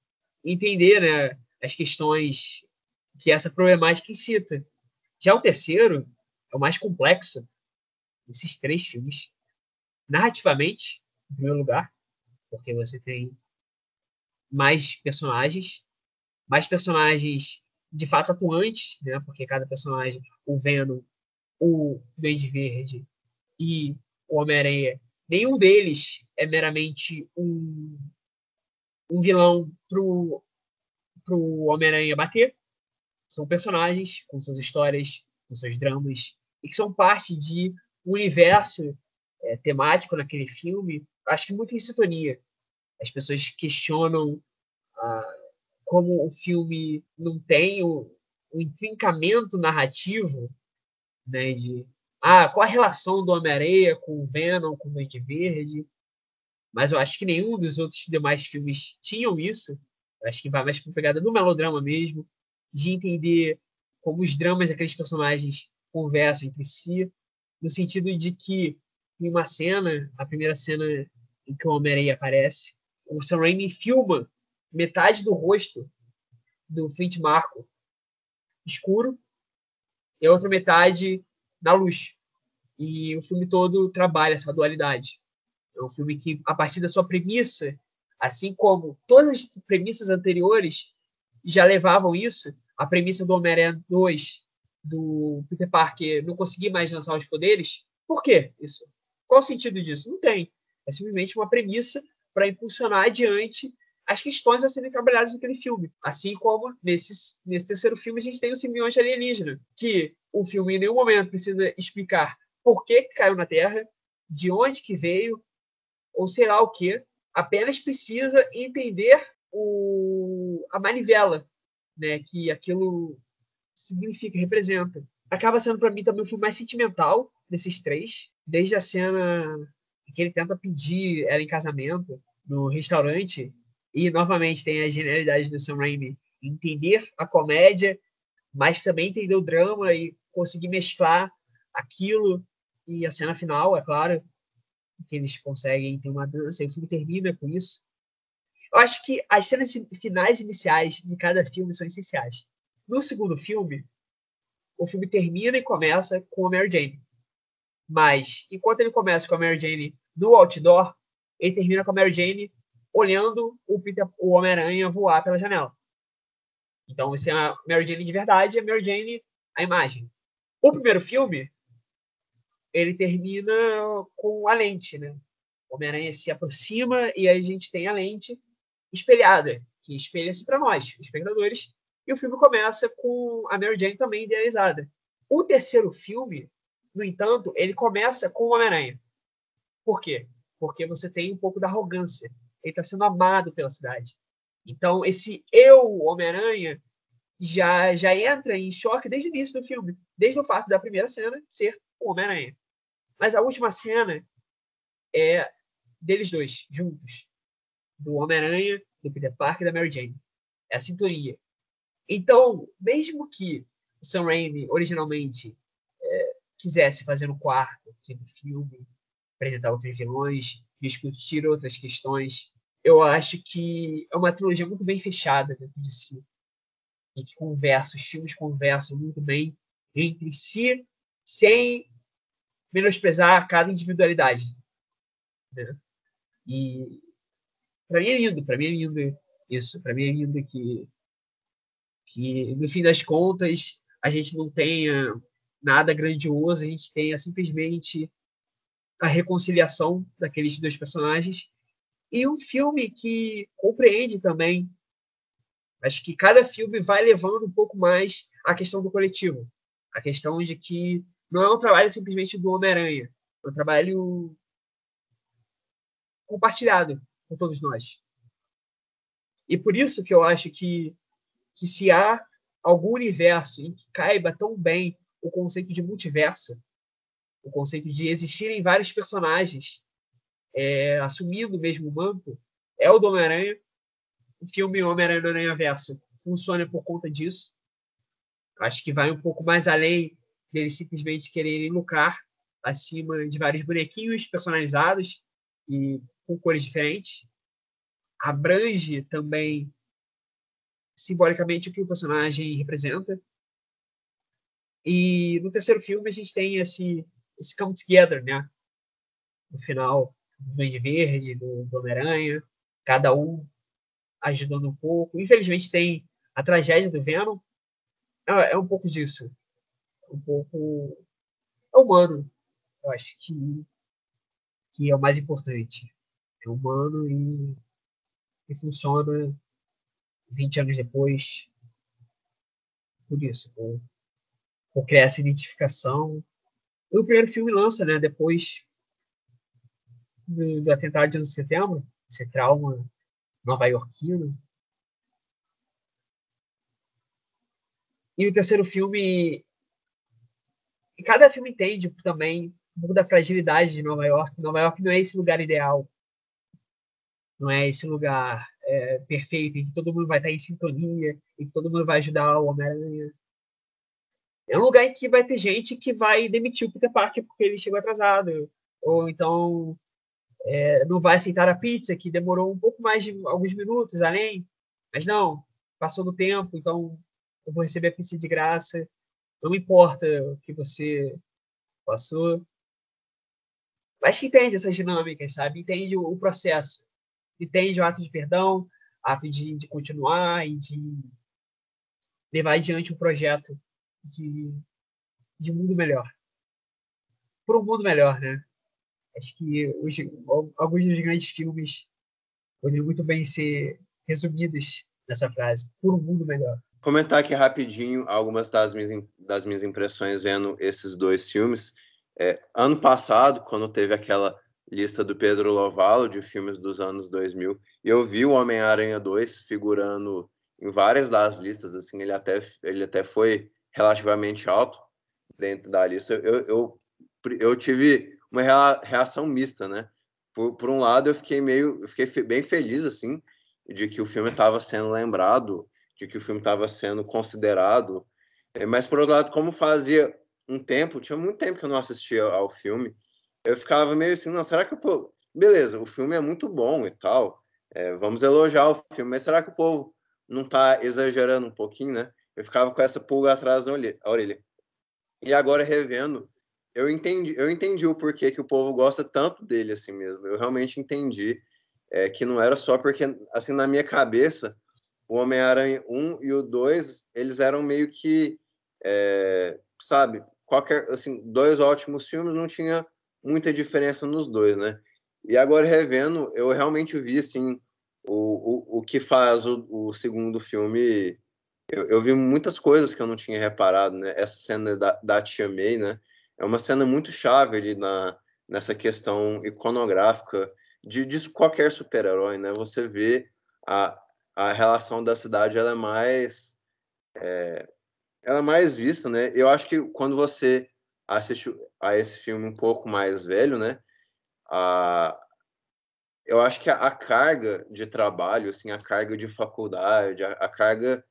entender né, as questões que essa problemática incita. Já o terceiro é o mais complexo desses três filmes. Narrativamente, em primeiro lugar, porque você tem mais personagens, mais personagens de fato atuantes, né? Porque cada personagem, o Venom, o Duende Verde e o Homem-Aranha, nenhum deles é meramente um um vilão pro, pro Homem-Aranha bater. São personagens com suas histórias, com seus dramas, e que são parte de um universo é, temático naquele filme, acho que muito em sintonia. As pessoas questionam ah, como o filme não tem o, o intrincamento narrativo né, de ah, qual a relação do Homem-Aranha com o Venom, com o Duende Verde, mas eu acho que nenhum dos outros demais filmes tinham isso. Eu acho que vai mais para pegada do melodrama mesmo, de entender como os dramas daqueles personagens conversam entre si, no sentido de que em uma cena, a primeira cena em que o Homem-Aranha aparece, o Sam Raimi filma metade do rosto do Flint Marco escuro e a outra metade na luz. E o filme todo trabalha essa dualidade. É um filme que, a partir da sua premissa, assim como todas as premissas anteriores já levavam isso, a premissa do Homem-Aranha 2, do Peter Parker não conseguir mais lançar os poderes, por quê isso? Qual o sentido disso? Não tem. É simplesmente uma premissa para impulsionar adiante as questões a serem trabalhadas naquele filme. Assim como nesse, nesse terceiro filme a gente tem o simbionte alienígena, que o filme em nenhum momento precisa explicar por que caiu na Terra, de onde que veio, ou sei lá o que, apenas precisa entender o, a manivela, né, que aquilo significa, representa. Acaba sendo para mim também o filme mais sentimental desses três, desde a cena que ele tenta pedir ela em casamento no restaurante e novamente tem a genialidade do Sam Raimi entender a comédia, mas também entender o drama e conseguir mesclar aquilo e a cena final, é claro, que eles conseguem ter uma dança, e o filme termina com isso. Eu acho que as cenas finais iniciais de cada filme são essenciais. No segundo filme, o filme termina e começa com a Mary Jane. Mas, enquanto ele começa com a Mary Jane no outdoor, ele termina com a Mary Jane olhando o, Peter, o Homem-Aranha voar pela janela. Então, isso é a Mary Jane de verdade e a Mary Jane a imagem. O primeiro filme, ele termina com a lente, né? O Homem-Aranha se aproxima e a gente tem a lente espelhada, que espelha-se para nós, espectadores, e o filme começa com a Mary Jane também idealizada. O terceiro filme, no entanto, ele começa com o Homem-Aranha. Por quê? Porque você tem um pouco da arrogância. Ele está sendo amado pela cidade. Então, esse eu, Homem-Aranha, já, já entra em choque desde o início do filme. Desde o fato da primeira cena ser o Homem-Aranha. Mas a última cena é deles dois, juntos. Do Homem-Aranha, do Peter Parker e da Mary Jane. É a sintonia. Então, mesmo que o Sam Raimi originalmente é, quisesse fazer um quarto quinto filme, apresentar outros vilões, discutir outras questões, eu acho que é uma trilogia muito bem fechada dentro de si. E que conversa, os filmes conversam muito bem entre si, sem menosprezar cada individualidade. Né? E para mim é lindo, para mim é lindo isso, para mim é lindo que que no fim das contas a gente não tenha nada grandioso, a gente tenha simplesmente a reconciliação daqueles dois personagens. E um filme que compreende também acho que cada filme vai levando um pouco mais a questão do coletivo a questão de que não é um trabalho simplesmente do Homem-Aranha é um trabalho compartilhado com todos nós. E por isso que eu acho que que se há algum universo em que caiba tão bem o conceito de multiverso, o conceito de existirem vários personagens é, assumindo o mesmo manto, é o do Homem-Aranha. O filme Homem-Aranha Aranha Verso funciona por conta disso. Acho que vai um pouco mais além deles simplesmente quererem lucrar acima de vários bonequinhos personalizados e com cores diferentes. Abrange também simbolicamente o que o personagem representa. E no terceiro filme a gente tem esse, esse come together, né? No final, do Duende Verde, do, Homem-Aranha, cada um ajudando um pouco. Infelizmente tem a tragédia do Venom. É, é um pouco disso. Um pouco é humano. Eu acho que, que é o mais importante. É humano e, e funciona 20 anos depois, por isso, por, por criar essa identificação. E o primeiro filme lança, né, depois do, do atentado de 11 de setembro, esse trauma nova-iorquino. E o terceiro filme. E cada filme entende também um pouco da fragilidade de Nova York. Nova York não é esse lugar ideal. Não é esse lugar é, perfeito, em que todo mundo vai estar em sintonia, em que todo mundo vai ajudar o Homem-Aranha. É um lugar em que vai ter gente que vai demitir o Peter Parker porque ele chegou atrasado, ou então é, não vai aceitar a pizza que demorou um pouco mais de alguns minutos além, mas não, passou do tempo, então eu vou receber a pizza de graça, não importa o que você passou. Mas que entende essas dinâmicas, sabe? Entende o processo entende o ato de perdão, ato de, de continuar e de levar adiante um projeto de, de mundo melhor. Por um mundo melhor, né? Acho que os, alguns dos grandes filmes poderiam muito bem ser resumidos nessa frase. Por um mundo melhor. Comentar aqui rapidinho algumas das minhas, das minhas impressões vendo esses dois filmes. É, ano passado, quando teve aquela lista do Pedro Lovalo de filmes dos anos 2000 e eu vi o Homem-Aranha 2 figurando em várias das listas, assim, ele até, ele até foi relativamente alto dentro da lista. Eu, eu, eu tive uma reação mista, né? Por, por um lado, eu fiquei meio, eu fiquei bem feliz, assim, de que o filme estava sendo lembrado, de que o filme estava sendo considerado, eh, mas por outro lado, como fazia um tempo, tinha muito tempo que eu não assistia ao filme, eu ficava meio assim, não, será que o povo. Beleza, o filme é muito bom e tal, é, vamos elogiar o filme, mas será que o povo não tá exagerando um pouquinho, né? Eu ficava com essa pulga atrás da orelha. E agora, revendo, eu entendi, eu entendi o porquê que o povo gosta tanto dele assim mesmo. Eu realmente entendi é, que não era só porque, assim, na minha cabeça, o Homem-Aranha 1 e o 2, eles eram meio que, é, sabe, qualquer, assim, dois ótimos filmes, não tinha muita diferença nos dois, né? E agora, revendo, eu realmente vi, assim, o, o, o que faz o, o segundo filme... Eu, eu, vi muitas coisas que eu não tinha reparado, né? Essa cena da, da Tia May, né? É uma cena muito chave ali na, nessa questão iconográfica de, de qualquer super-herói, né? Você vê a, a relação da cidade, ela é mais... É, ela é mais vista, né? Eu acho que quando você assiste a esse filme um pouco mais velho, né? A, eu acho que a, a carga de trabalho, assim, a carga de faculdade, a, a, carga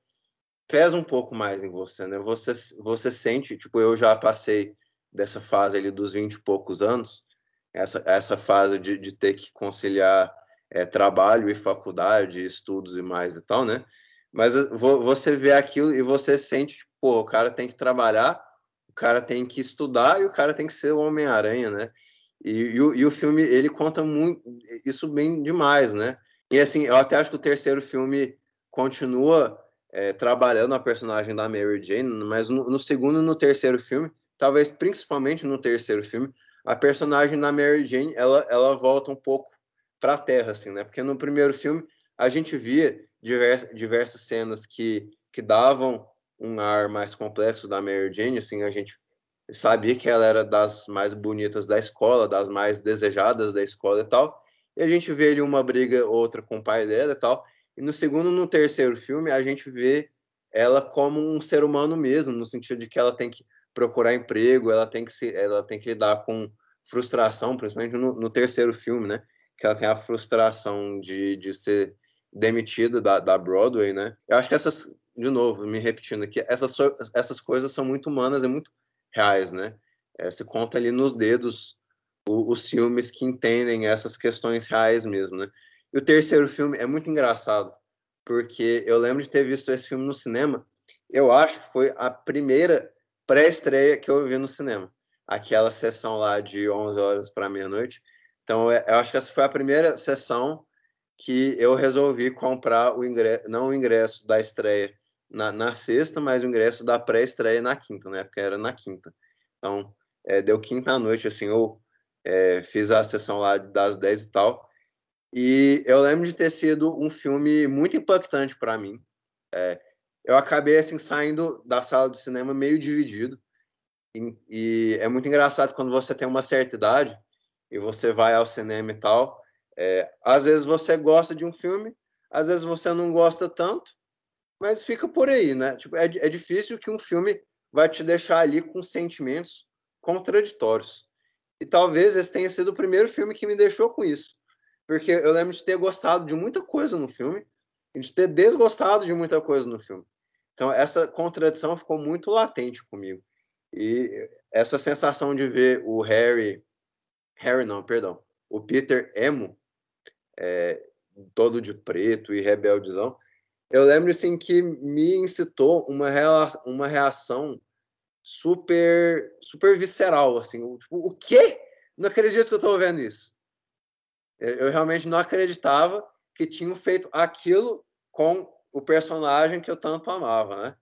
pesa um pouco mais em você, né? Você, você sente, tipo, eu já passei dessa fase ali dos 20 e poucos anos, essa, essa fase de, de ter que conciliar é, trabalho e faculdade, estudos e mais e tal, né? Mas eh, você vê aquilo e você sente, tipo, pô, o cara tem que trabalhar, cara tem que estudar e o cara tem que ser o Homem-Aranha, né? E, e, o, e, o, filme, ele conta muito isso bem demais, né? E assim, eu até acho que o terceiro filme continua é, trabalhando a personagem da Mary Jane, mas no, no segundo e no terceiro filme, talvez principalmente no terceiro filme, a personagem da Mary Jane, ela, ela volta um pouco para a Terra, assim, né? Porque no primeiro filme a gente via diversas, diversas cenas que, que davam um ar mais complexo da Mary Jane, assim, a gente sabia que ela era das mais bonitas da escola, das mais desejadas da escola e tal, e a gente vê ali uma briga outra com o pai dela e tal, e no segundo no terceiro filme a gente vê ela como um ser humano mesmo, no sentido de que ela tem que procurar emprego, ela tem que se, ela tem que lidar com frustração, principalmente no, no terceiro filme, né? Que ela tem a frustração de, de ser demitida da, da Broadway, né? Eu acho que essas, de novo, me repetindo aqui, essas, essas coisas são muito humanas e muito reais, né? É, se conta ali nos dedos o, os filmes que entendem essas questões reais mesmo, né? E o terceiro filme é muito engraçado, porque eu lembro de ter visto esse filme no cinema. Eu acho que foi a primeira pré-estreia que eu vi no cinema. Aquela sessão lá de 11 horas para meia-noite. Então, é, eu acho que essa foi a primeira sessão que eu resolvi comprar o ingresso, não o ingresso da estreia na, na sexta, mas o ingresso da pré-estreia na quinta, né? Porque era na quinta. Então, é, deu quinta à noite, assim, eu é, fiz a sessão lá das 10 e tal. E eu lembro de ter sido um filme muito impactante para mim. É, eu acabei assim saindo da sala de cinema meio dividido. E, e, é muito engraçado quando você tem uma certa idade e você vai ao cinema e tal. É, às vezes você gosta de um filme, às vezes você não gosta tanto, mas fica por aí, né? Tipo, é, é difícil que um filme vai te deixar ali com sentimentos contraditórios. E talvez esse tenha sido o primeiro filme que me deixou com isso. Porque eu lembro de ter gostado de muita coisa no filme e de ter desgostado de muita coisa no filme. Então, essa contradição ficou muito latente comigo. E essa sensação de ver o Harry. Harry, não, perdão. O Peter emo, é, todo de preto e rebeldezão. Eu lembro, assim, que me incitou uma, uma reação super super visceral, assim. Tipo, o quê? Não acredito que eu estou vendo isso. Eu realmente não acreditava que tinham feito aquilo com o personagem que eu tanto amava, né?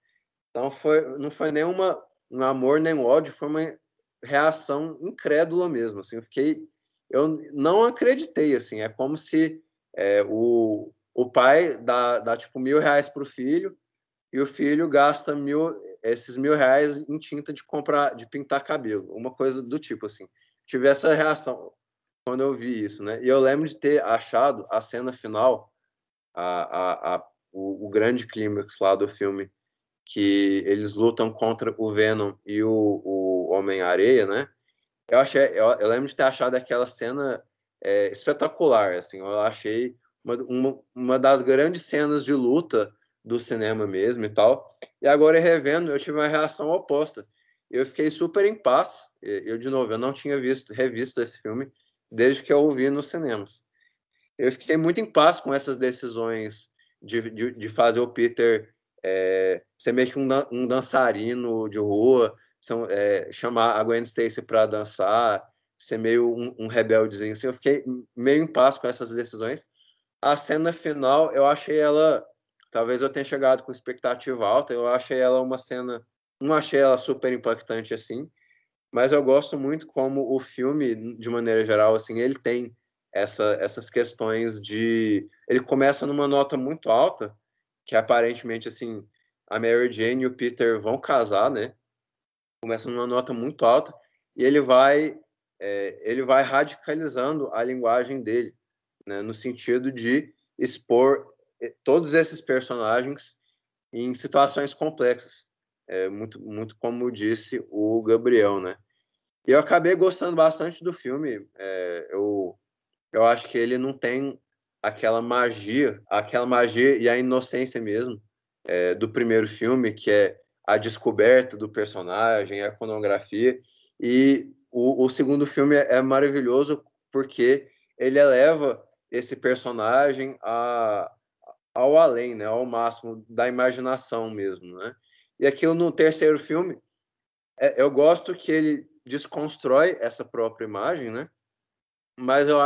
Então foi, não foi nem uma, um amor nem um ódio, foi uma reação incrédula mesmo, assim, eu fiquei, eu não acreditei, assim, é como se é, o, o pai dá, dá tipo mil reais para o filho e o filho gasta mil, esses mil reais em tinta de comprar, de pintar cabelo, uma coisa do tipo, assim. Tive essa reação quando eu vi isso, né? E eu lembro de ter achado a cena final, a, a, a o, o grande clímax lá do filme, que eles lutam contra o Venom e o, o Homem-Areia, né? Eu achei, eu, eu, lembro de ter achado aquela cena é, espetacular, assim, eu achei uma, uma, das grandes cenas de luta do cinema mesmo e tal. E agora revendo, eu tive uma reação oposta. Eu fiquei super em paz. Eu de novo, eu não tinha visto, revisto esse filme desde que eu o vi nos cinemas. Eu fiquei muito em paz com essas decisões de, de, de fazer o Peter é, ser meio que um, um dançarino de rua, são, é, chamar a Gwen Stacy para dançar, ser meio um, um rebeldezinho. Assim, eu fiquei meio em paz com essas decisões. A cena final, eu achei ela. Talvez eu tenha chegado com expectativa alta, eu achei ela uma cena. Não achei ela super impactante assim, mas eu gosto muito como o filme, de maneira geral, assim, ele tem essa, essas questões de. Ele começa numa nota muito alta, que aparentemente, assim, a Mary Jane e o Peter vão casar, né? Começa numa nota muito alta, e ele vai, é, ele vai radicalizando a linguagem dele, né? No sentido de expor eh, todos esses personagens em situações complexas. É, muito, muito como disse o Gabriel, né? E eu acabei gostando bastante do filme. É, eu eu acho que ele não tem aquela magia, aquela magia e a inocência mesmo é, do primeiro filme, que é a descoberta do personagem, a iconografia. E o, o segundo filme é, é maravilhoso porque ele eleva esse personagem a, ao além, né, ao máximo da imaginação mesmo, né? E aqui no terceiro filme, é, eu gosto que ele desconstrói essa própria imagem, né? Mas eu,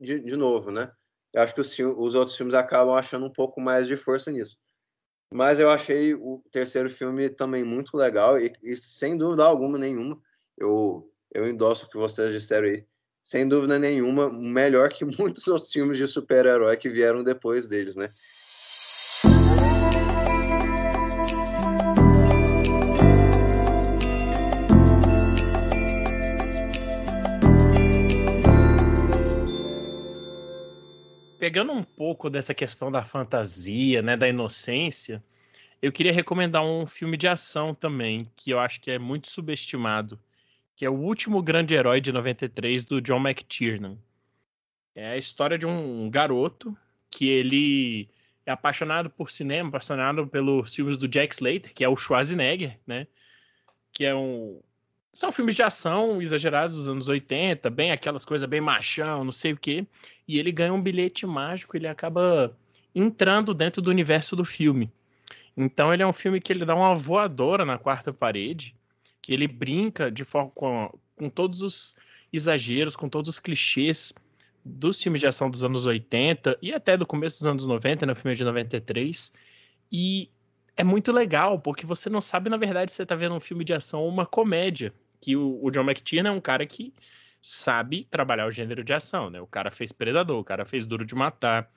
de, de novo, né? Eu acho que os, os outros filmes acabam achando um pouco mais de força nisso. Mas eu achei o terceiro filme também muito legal e, e sem dúvida alguma nenhuma, eu, eu endosso o que vocês disseram aí. Sem dúvida nenhuma, melhor que muitos outros filmes de super-herói que vieram depois deles, né? pegando um pouco dessa questão da fantasia, né, da inocência, eu queria recomendar um filme de ação também, que eu acho que é muito subestimado, que é O Último Grande Herói de 93 do John McTiernan. É a história de um garoto que ele é apaixonado por cinema, apaixonado pelos filmes do Jack Slater, que é o Schwarzenegger, né? Que é um são filmes de ação exagerados dos anos 80, bem aquelas coisas bem machão, não sei o quê. E ele ganha um bilhete mágico, ele acaba entrando dentro do universo do filme. Então ele é um filme que ele dá uma voadora na quarta parede, que ele brinca de forma com, com todos os exageros, com todos os clichês dos filmes de ação dos anos 80 e até do começo dos anos 90, no filme de 93. E é muito legal, porque você não sabe, na verdade, se você está vendo um filme de ação ou uma comédia que o, o John McTiernan é um cara que sabe trabalhar o gênero de ação, né? O cara fez Predador, o cara fez Duro de Matar.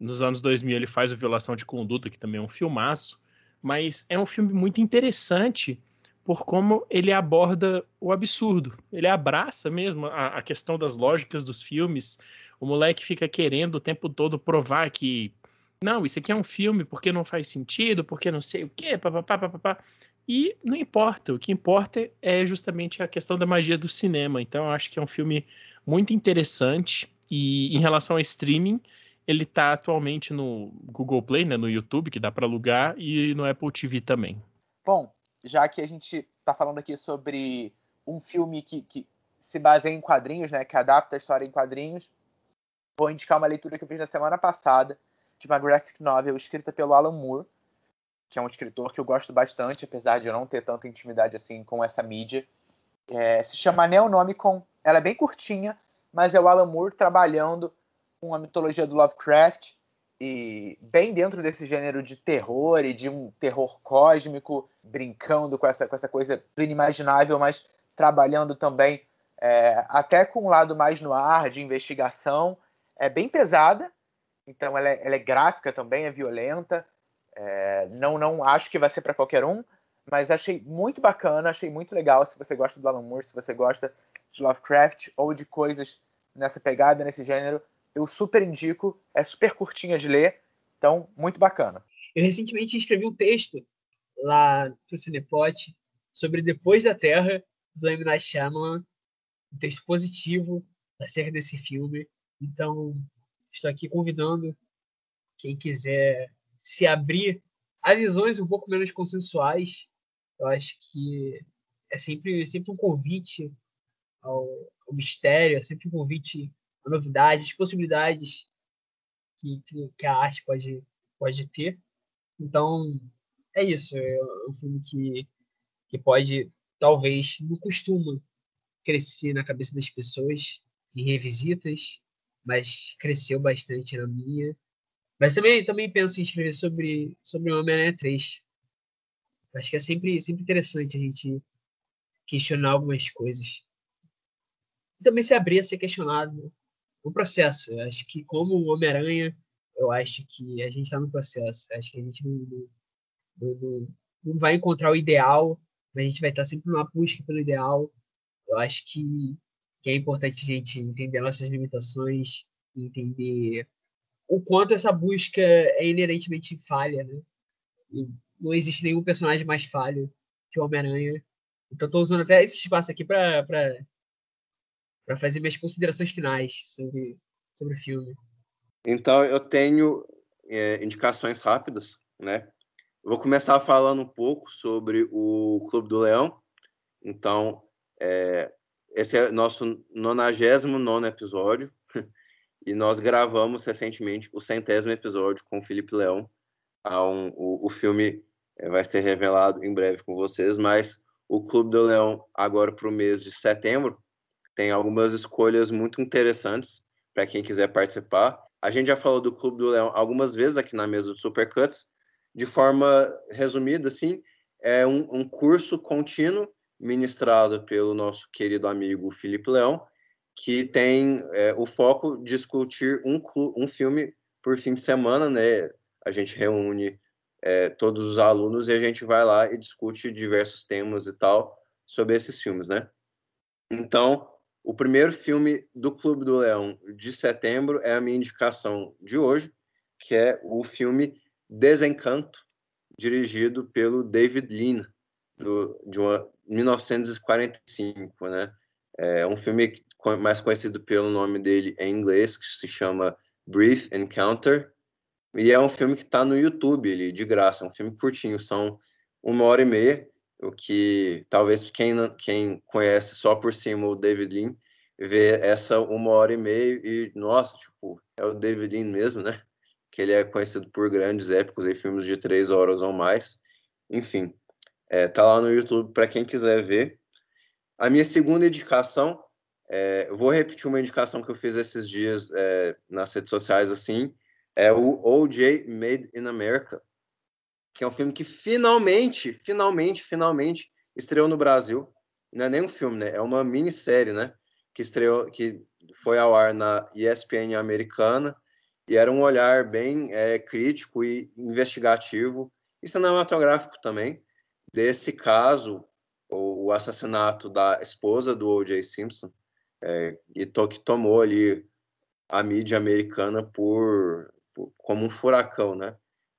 Nos anos 2000 ele faz o Violação de Conduta, que também é um filmaço, mas é um filme muito interessante por como ele aborda o absurdo. Ele abraça mesmo a, a questão das lógicas dos filmes. O moleque fica querendo o tempo todo provar que não, isso aqui é um filme porque não faz sentido, porque não sei o quê, papapá, papapá. E não importa, o que importa é justamente a questão da magia do cinema. Então, eu acho que é um filme muito interessante. E em relação ao streaming, ele está atualmente no Google Play, né, no YouTube, que dá para alugar, e no Apple TV também. Bom, já que a gente está falando aqui sobre um filme que, que se baseia em quadrinhos, né, que adapta a história em quadrinhos, vou indicar uma leitura que eu fiz na semana passada de uma graphic novel escrita pelo Alan Moore, que é um escritor que eu gosto bastante, apesar de eu não ter tanta intimidade assim com essa mídia. É, se chama Neonomicon. Ela é bem curtinha, mas é o Alan Moore trabalhando com a mitologia do Lovecraft e bem dentro desse gênero de terror e de um terror cósmico, brincando com essa, com essa coisa do inimaginável, mas trabalhando também é, até com um lado mais no ar, de investigação. É bem pesada, então ela é, ela é gráfica também, é violenta, é, não, não acho que vai ser para qualquer um, mas achei muito bacana, achei muito legal. Se você gosta do Alan Moore, se você gosta de Lovecraft ou de coisas nessa pegada, nesse gênero, eu super indico. É super curtinha de ler, então muito bacana. Eu recentemente escrevi um texto lá pro Cinepot sobre Depois da Terra, do M. Night Shyamalan, um texto positivo acerca desse filme. Então, estou aqui convidando quem quiser se abrir a visões um pouco menos consensuais. Eu acho que é sempre, sempre um convite ao, ao mistério, é sempre um convite novidades, possibilidades que, que, que, a arte pode, pode ter. Então, é isso. É um filme que, que pode talvez não costuma crescer na cabeça das pessoas em revisitas, mas cresceu bastante na minha. Mas também, também penso em escrever sobre, sobre o Homem-Aranha 3. Acho que é sempre, sempre interessante a gente questionar algumas coisas. E também se abrir a ser questionado no processo. Eu acho que, como o Homem-Aranha, eu acho que a gente está no processo. Eu acho que a gente não, não, não, não vai encontrar o ideal, mas a gente vai estar sempre numa busca pelo ideal. Eu acho que, que é importante a gente entender nossas limitações, entender o quanto essa busca é inerentemente falha, né? E não existe nenhum personagem mais falho que o Homem-Aranha. Então estou usando até esse espaço aqui para para fazer minhas considerações finais sobre, sobre o filme. Então eu tenho é, indicações rápidas, né? vou começar falando um pouco sobre o Clube do Leão. Então, é, esse é nosso 99 episódio e nós gravamos recentemente o centésimo episódio com o Felipe Leão. Um, o, o filme é, vai ser revelado em breve com vocês, mas o Clube do Leão, agora para o mês de setembro, tem algumas escolhas muito interessantes para quem quiser participar. A gente já falou do Clube do Leão algumas vezes aqui na mesa do Supercuts, de forma resumida, assim, é um, um curso contínuo ministrado pelo nosso querido amigo Felipe Leão, que tem é, o foco de discutir um, um filme por fim de semana, né? A gente reúne é, todos os alunos e a gente vai lá e discute diversos temas e tal sobre esses filmes, né? Então, o primeiro filme do Clube do Leão de setembro é a minha indicação de hoje, que é o filme Desencanto, dirigido pelo David Lean, do, de uma, 1945, né? É um filme mais conhecido pelo nome dele em inglês, que se chama Brief Encounter, e é um filme que está no YouTube, ele, de graça, é um filme curtinho, são uma hora e meia, o que talvez quem, quem conhece só por cima o David Lean vê essa uma hora e meia e, nossa, tipo, é o David Lean mesmo, né? que ele é conhecido por grandes épicos e filmes de três horas ou mais. Enfim, é, tá lá no YouTube para quem quiser ver. A minha segunda indicação, é, vou repetir uma indicação que eu fiz esses dias é, nas redes sociais, assim, é o O.J. Made in America, que é um filme que finalmente, finalmente, finalmente estreou no Brasil. Não é nem um filme, né? É uma minissérie, né? Que estreou, que foi ao ar na ESPN americana e era um olhar bem é, crítico e investigativo e cinematográfico também desse caso, o, o assassinato da esposa do O.J. Simpson, é, e to, que tomou ali a mídia americana por, por, como um furacão, né?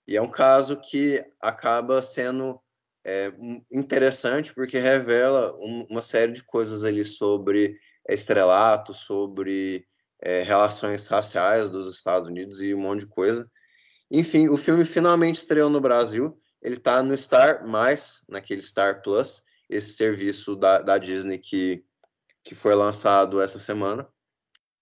E é um caso que acaba sendo é, interessante porque revela um, uma série de coisas ali sobre estrelato, sobre é, relações raciais dos Estados Unidos e um monte de coisa. Enfim, o filme finalmente estreou no Brasil. Ele está no Star Mais, naquele Star Plus, esse serviço da, da Disney que, que foi lançado essa semana.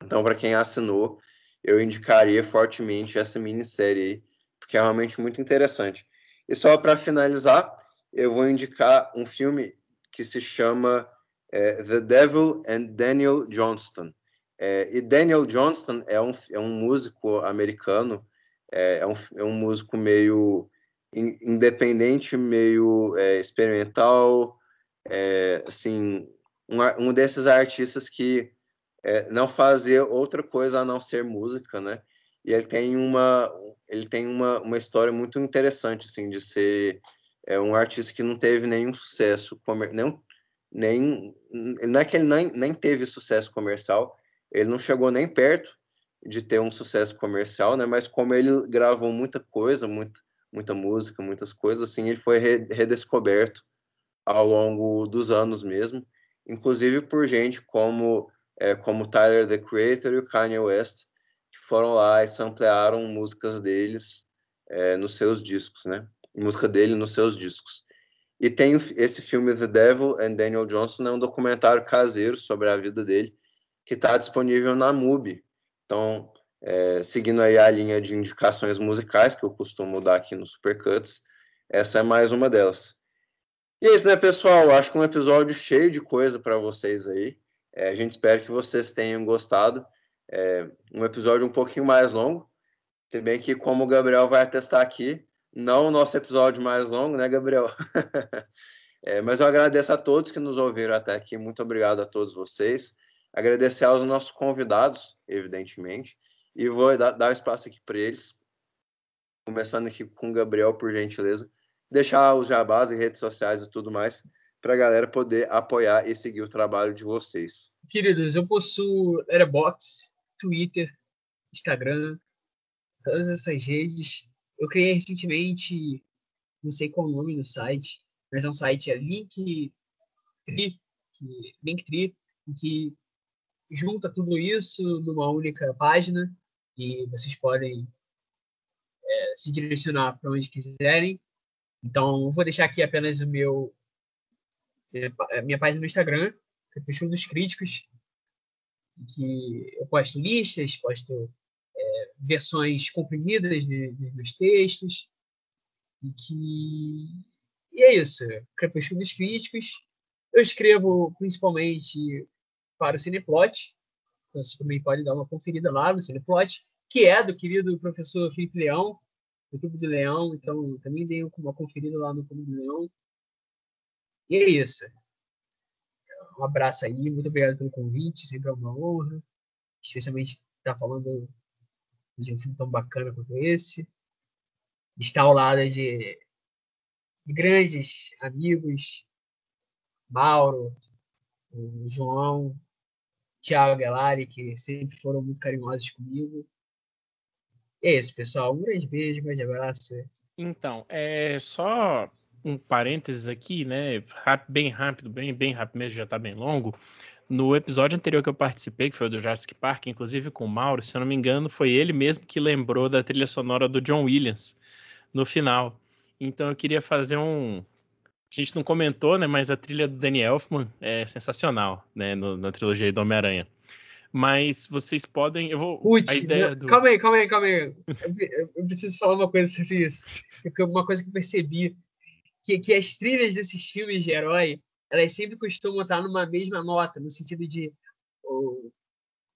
Então, para quem assinou, eu indicaria fortemente essa minissérie aí, porque é realmente muito interessante. E só para finalizar, eu vou indicar um filme que se chama é, The Devil and Daniel Johnston. É, e Daniel Johnston é um, é um músico americano, é, é, um, é um músico meio in, independente, meio é, experimental, é, assim, um, um desses artistas que não fazia outra coisa a não ser música, né? E ele tem uma, ele tem uma, uma história muito interessante, assim, de ser é, um artista que não teve nenhum sucesso, comer, nem, não é que ele nem, nem teve sucesso comercial, ele não chegou nem perto de ter um sucesso comercial, né? Mas como ele gravou muita coisa, muita, muita música, muitas coisas, assim, ele foi redescoberto ao longo dos anos mesmo, inclusive por gente como é, como Tyler the Creator e o Kanye West, foram lá e samplearam músicas deles é, nos seus discos, né? Música dele nos seus discos. E tem esse filme The Devil and Daniel Johnson, é um documentário caseiro sobre a vida dele, que está disponível na MUBI. Então, é, seguindo aí a linha de indicações musicais que eu costumo dar aqui no Supercuts, essa é mais uma delas. E é isso, né, pessoal? Acho que um episódio cheio de coisa para vocês aí. É, a gente espera que vocês tenham gostado. É, um episódio um pouquinho mais longo, se bem que, como o Gabriel vai atestar aqui, não o nosso episódio mais longo, né, Gabriel? é, mas eu agradeço a todos que nos ouviram até aqui. Muito obrigado a todos vocês. Agradecer aos nossos convidados, evidentemente. E vou dar, dar espaço aqui para eles. Começando aqui com o Gabriel, por gentileza deixar os jabás e redes sociais e tudo mais para a galera poder apoiar e seguir o trabalho de vocês. Queridos, eu possuo Airbox, Twitter, Instagram, todas essas redes. Eu criei recentemente, não sei qual o nome do site, mas é um site, é Linktree, que, Linktree, que junta tudo isso numa única página e vocês podem é, se direcionar para onde quiserem. Então, vou deixar aqui apenas o meu minha página no Instagram, Crepúsculo dos Críticos, que eu posto listas, posto é, versões comprimidas de, de, dos textos, e que e é isso, Crepúsculo dos Críticos. Eu escrevo principalmente para o Cineplot, então você também pode dar uma conferida lá no Cineplot, que é do querido professor Felipe Leão, do Clube do Leão, então também dei uma conferida lá no Clube do Leão. E é isso. Um abraço aí, muito obrigado pelo convite, sempre é uma honra, especialmente estar falando de um filme tão bacana quanto esse. Estar ao lado de, de grandes amigos, Mauro, o João, Thiago Gelari, que sempre foram muito carinhosos comigo. É isso, pessoal. Um grande beijo, um grande abraço. Então, é só um parênteses aqui, né? Bem rápido, bem, bem rápido mesmo, já tá bem longo. No episódio anterior que eu participei, que foi o do Jurassic Park, inclusive com o Mauro, se eu não me engano, foi ele mesmo que lembrou da trilha sonora do John Williams no final. Então eu queria fazer um. A gente não comentou, né? Mas a trilha do Danny Elfman é sensacional, né? No, na trilogia do Homem-Aranha mas vocês podem. Eu vou. A ideia do... calma aí, calma aí, calma aí. Eu, eu, preciso falar uma coisa sobre isso. Uma coisa que eu percebi: que, que as trilhas desses filmes de herói, elas sempre costumam estar numa mesma nota, no sentido de. O,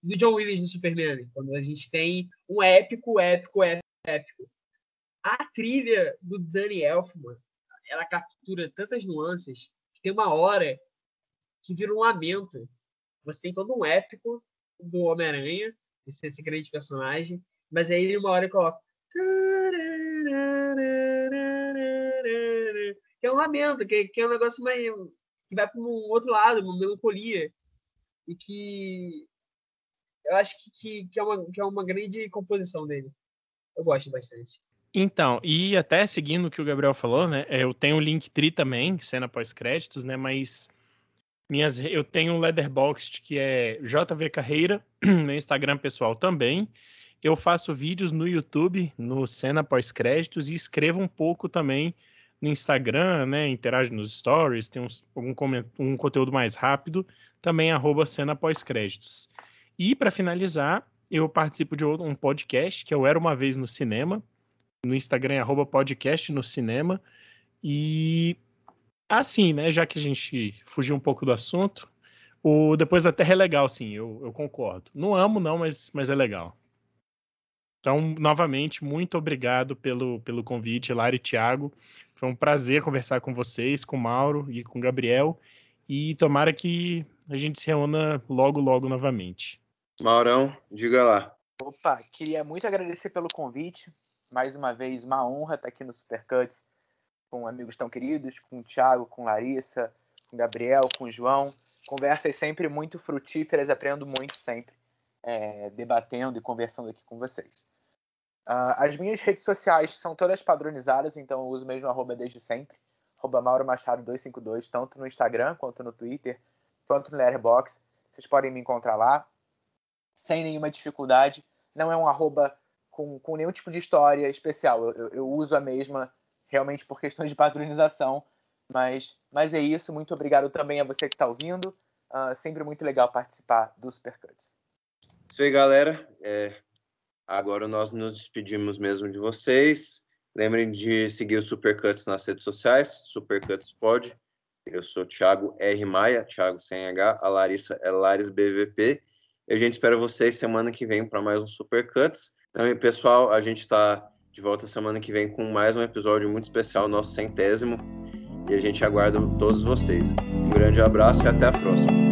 do John Williams no Superman, quando a gente tem um épico, épico, épico. A trilha do Danny Elfman, ela captura tantas nuances que tem uma hora que vira um lamento. Você tem todo um épico do Homem-Aranha, esse, esse grande personagem, mas aí uma hora coloca. Lamento, que, que é um negócio mais. que vai para um outro lado, uma melancolia. E que. Eu acho que, que, que, é uma, que é uma grande composição dele. Eu gosto bastante. Então, e até seguindo o que o Gabriel falou, né? Eu tenho o Linktree também, cena pós-créditos, né? Mas minhas, eu tenho um Leatherboxd que é JV Carreira, no Instagram pessoal também. Eu faço vídeos no YouTube, no Cena Pós-Créditos, e escrevo um pouco também no Instagram, né? Interajo nos stories, tem uns, algum um conteúdo mais rápido, também arroba Cena Pós-Créditos. E para finalizar, eu participo de um podcast que eu Era Uma Vez no Cinema, no Instagram é arroba podcast no cinema, e Assim, né? Já que a gente fugiu um pouco do assunto, o Depois da Terra é legal, sim, eu, eu concordo. Não amo, não, mas, mas é legal. Então, novamente, muito obrigado pelo, pelo convite, Lara e Thiago. Foi um prazer conversar com vocês, com o Mauro e com o Gabriel. E tomara que a gente se reúna logo, logo novamente. Maurão, diga lá. Opa, queria muito agradecer pelo convite. Mais uma vez, uma honra estar aqui no Supercuts com amigos tão queridos, com o Thiago, com Larissa, com o Gabriel, com o João. Conversas sempre muito frutíferas, aprendo muito sempre, é, debatendo e conversando aqui com vocês. Uh, as minhas redes sociais são todas padronizadas, então eu uso mesmo arroba desde sempre, arroba Mauro Machado 252, tanto no Instagram, quanto no Twitter, quanto no Letterboxd. Vocês podem me encontrar lá, sem nenhuma dificuldade. Não é um arroba com, com nenhum tipo de história especial, eu, eu, eu uso a mesma realmente por questões de padronização. Mas, mas é isso. Muito obrigado também a você que está ouvindo. Uh, sempre muito legal participar do Supercuts. Isso aí, galera. É, agora nós nos despedimos mesmo de vocês. Lembrem de seguir o Supercuts nas redes sociais, Supercuts Pod, Eu sou Thiago R. Maia, Thiago sem H, a Larissa é Laris BVP. E a gente espera vocês semana que vem para mais um Super Cuts. Então, pessoal, a gente está de volta semana que vem com mais um episódio muito especial, nosso centésimo. E a gente aguarda todos vocês. Um grande abraço e até a próxima.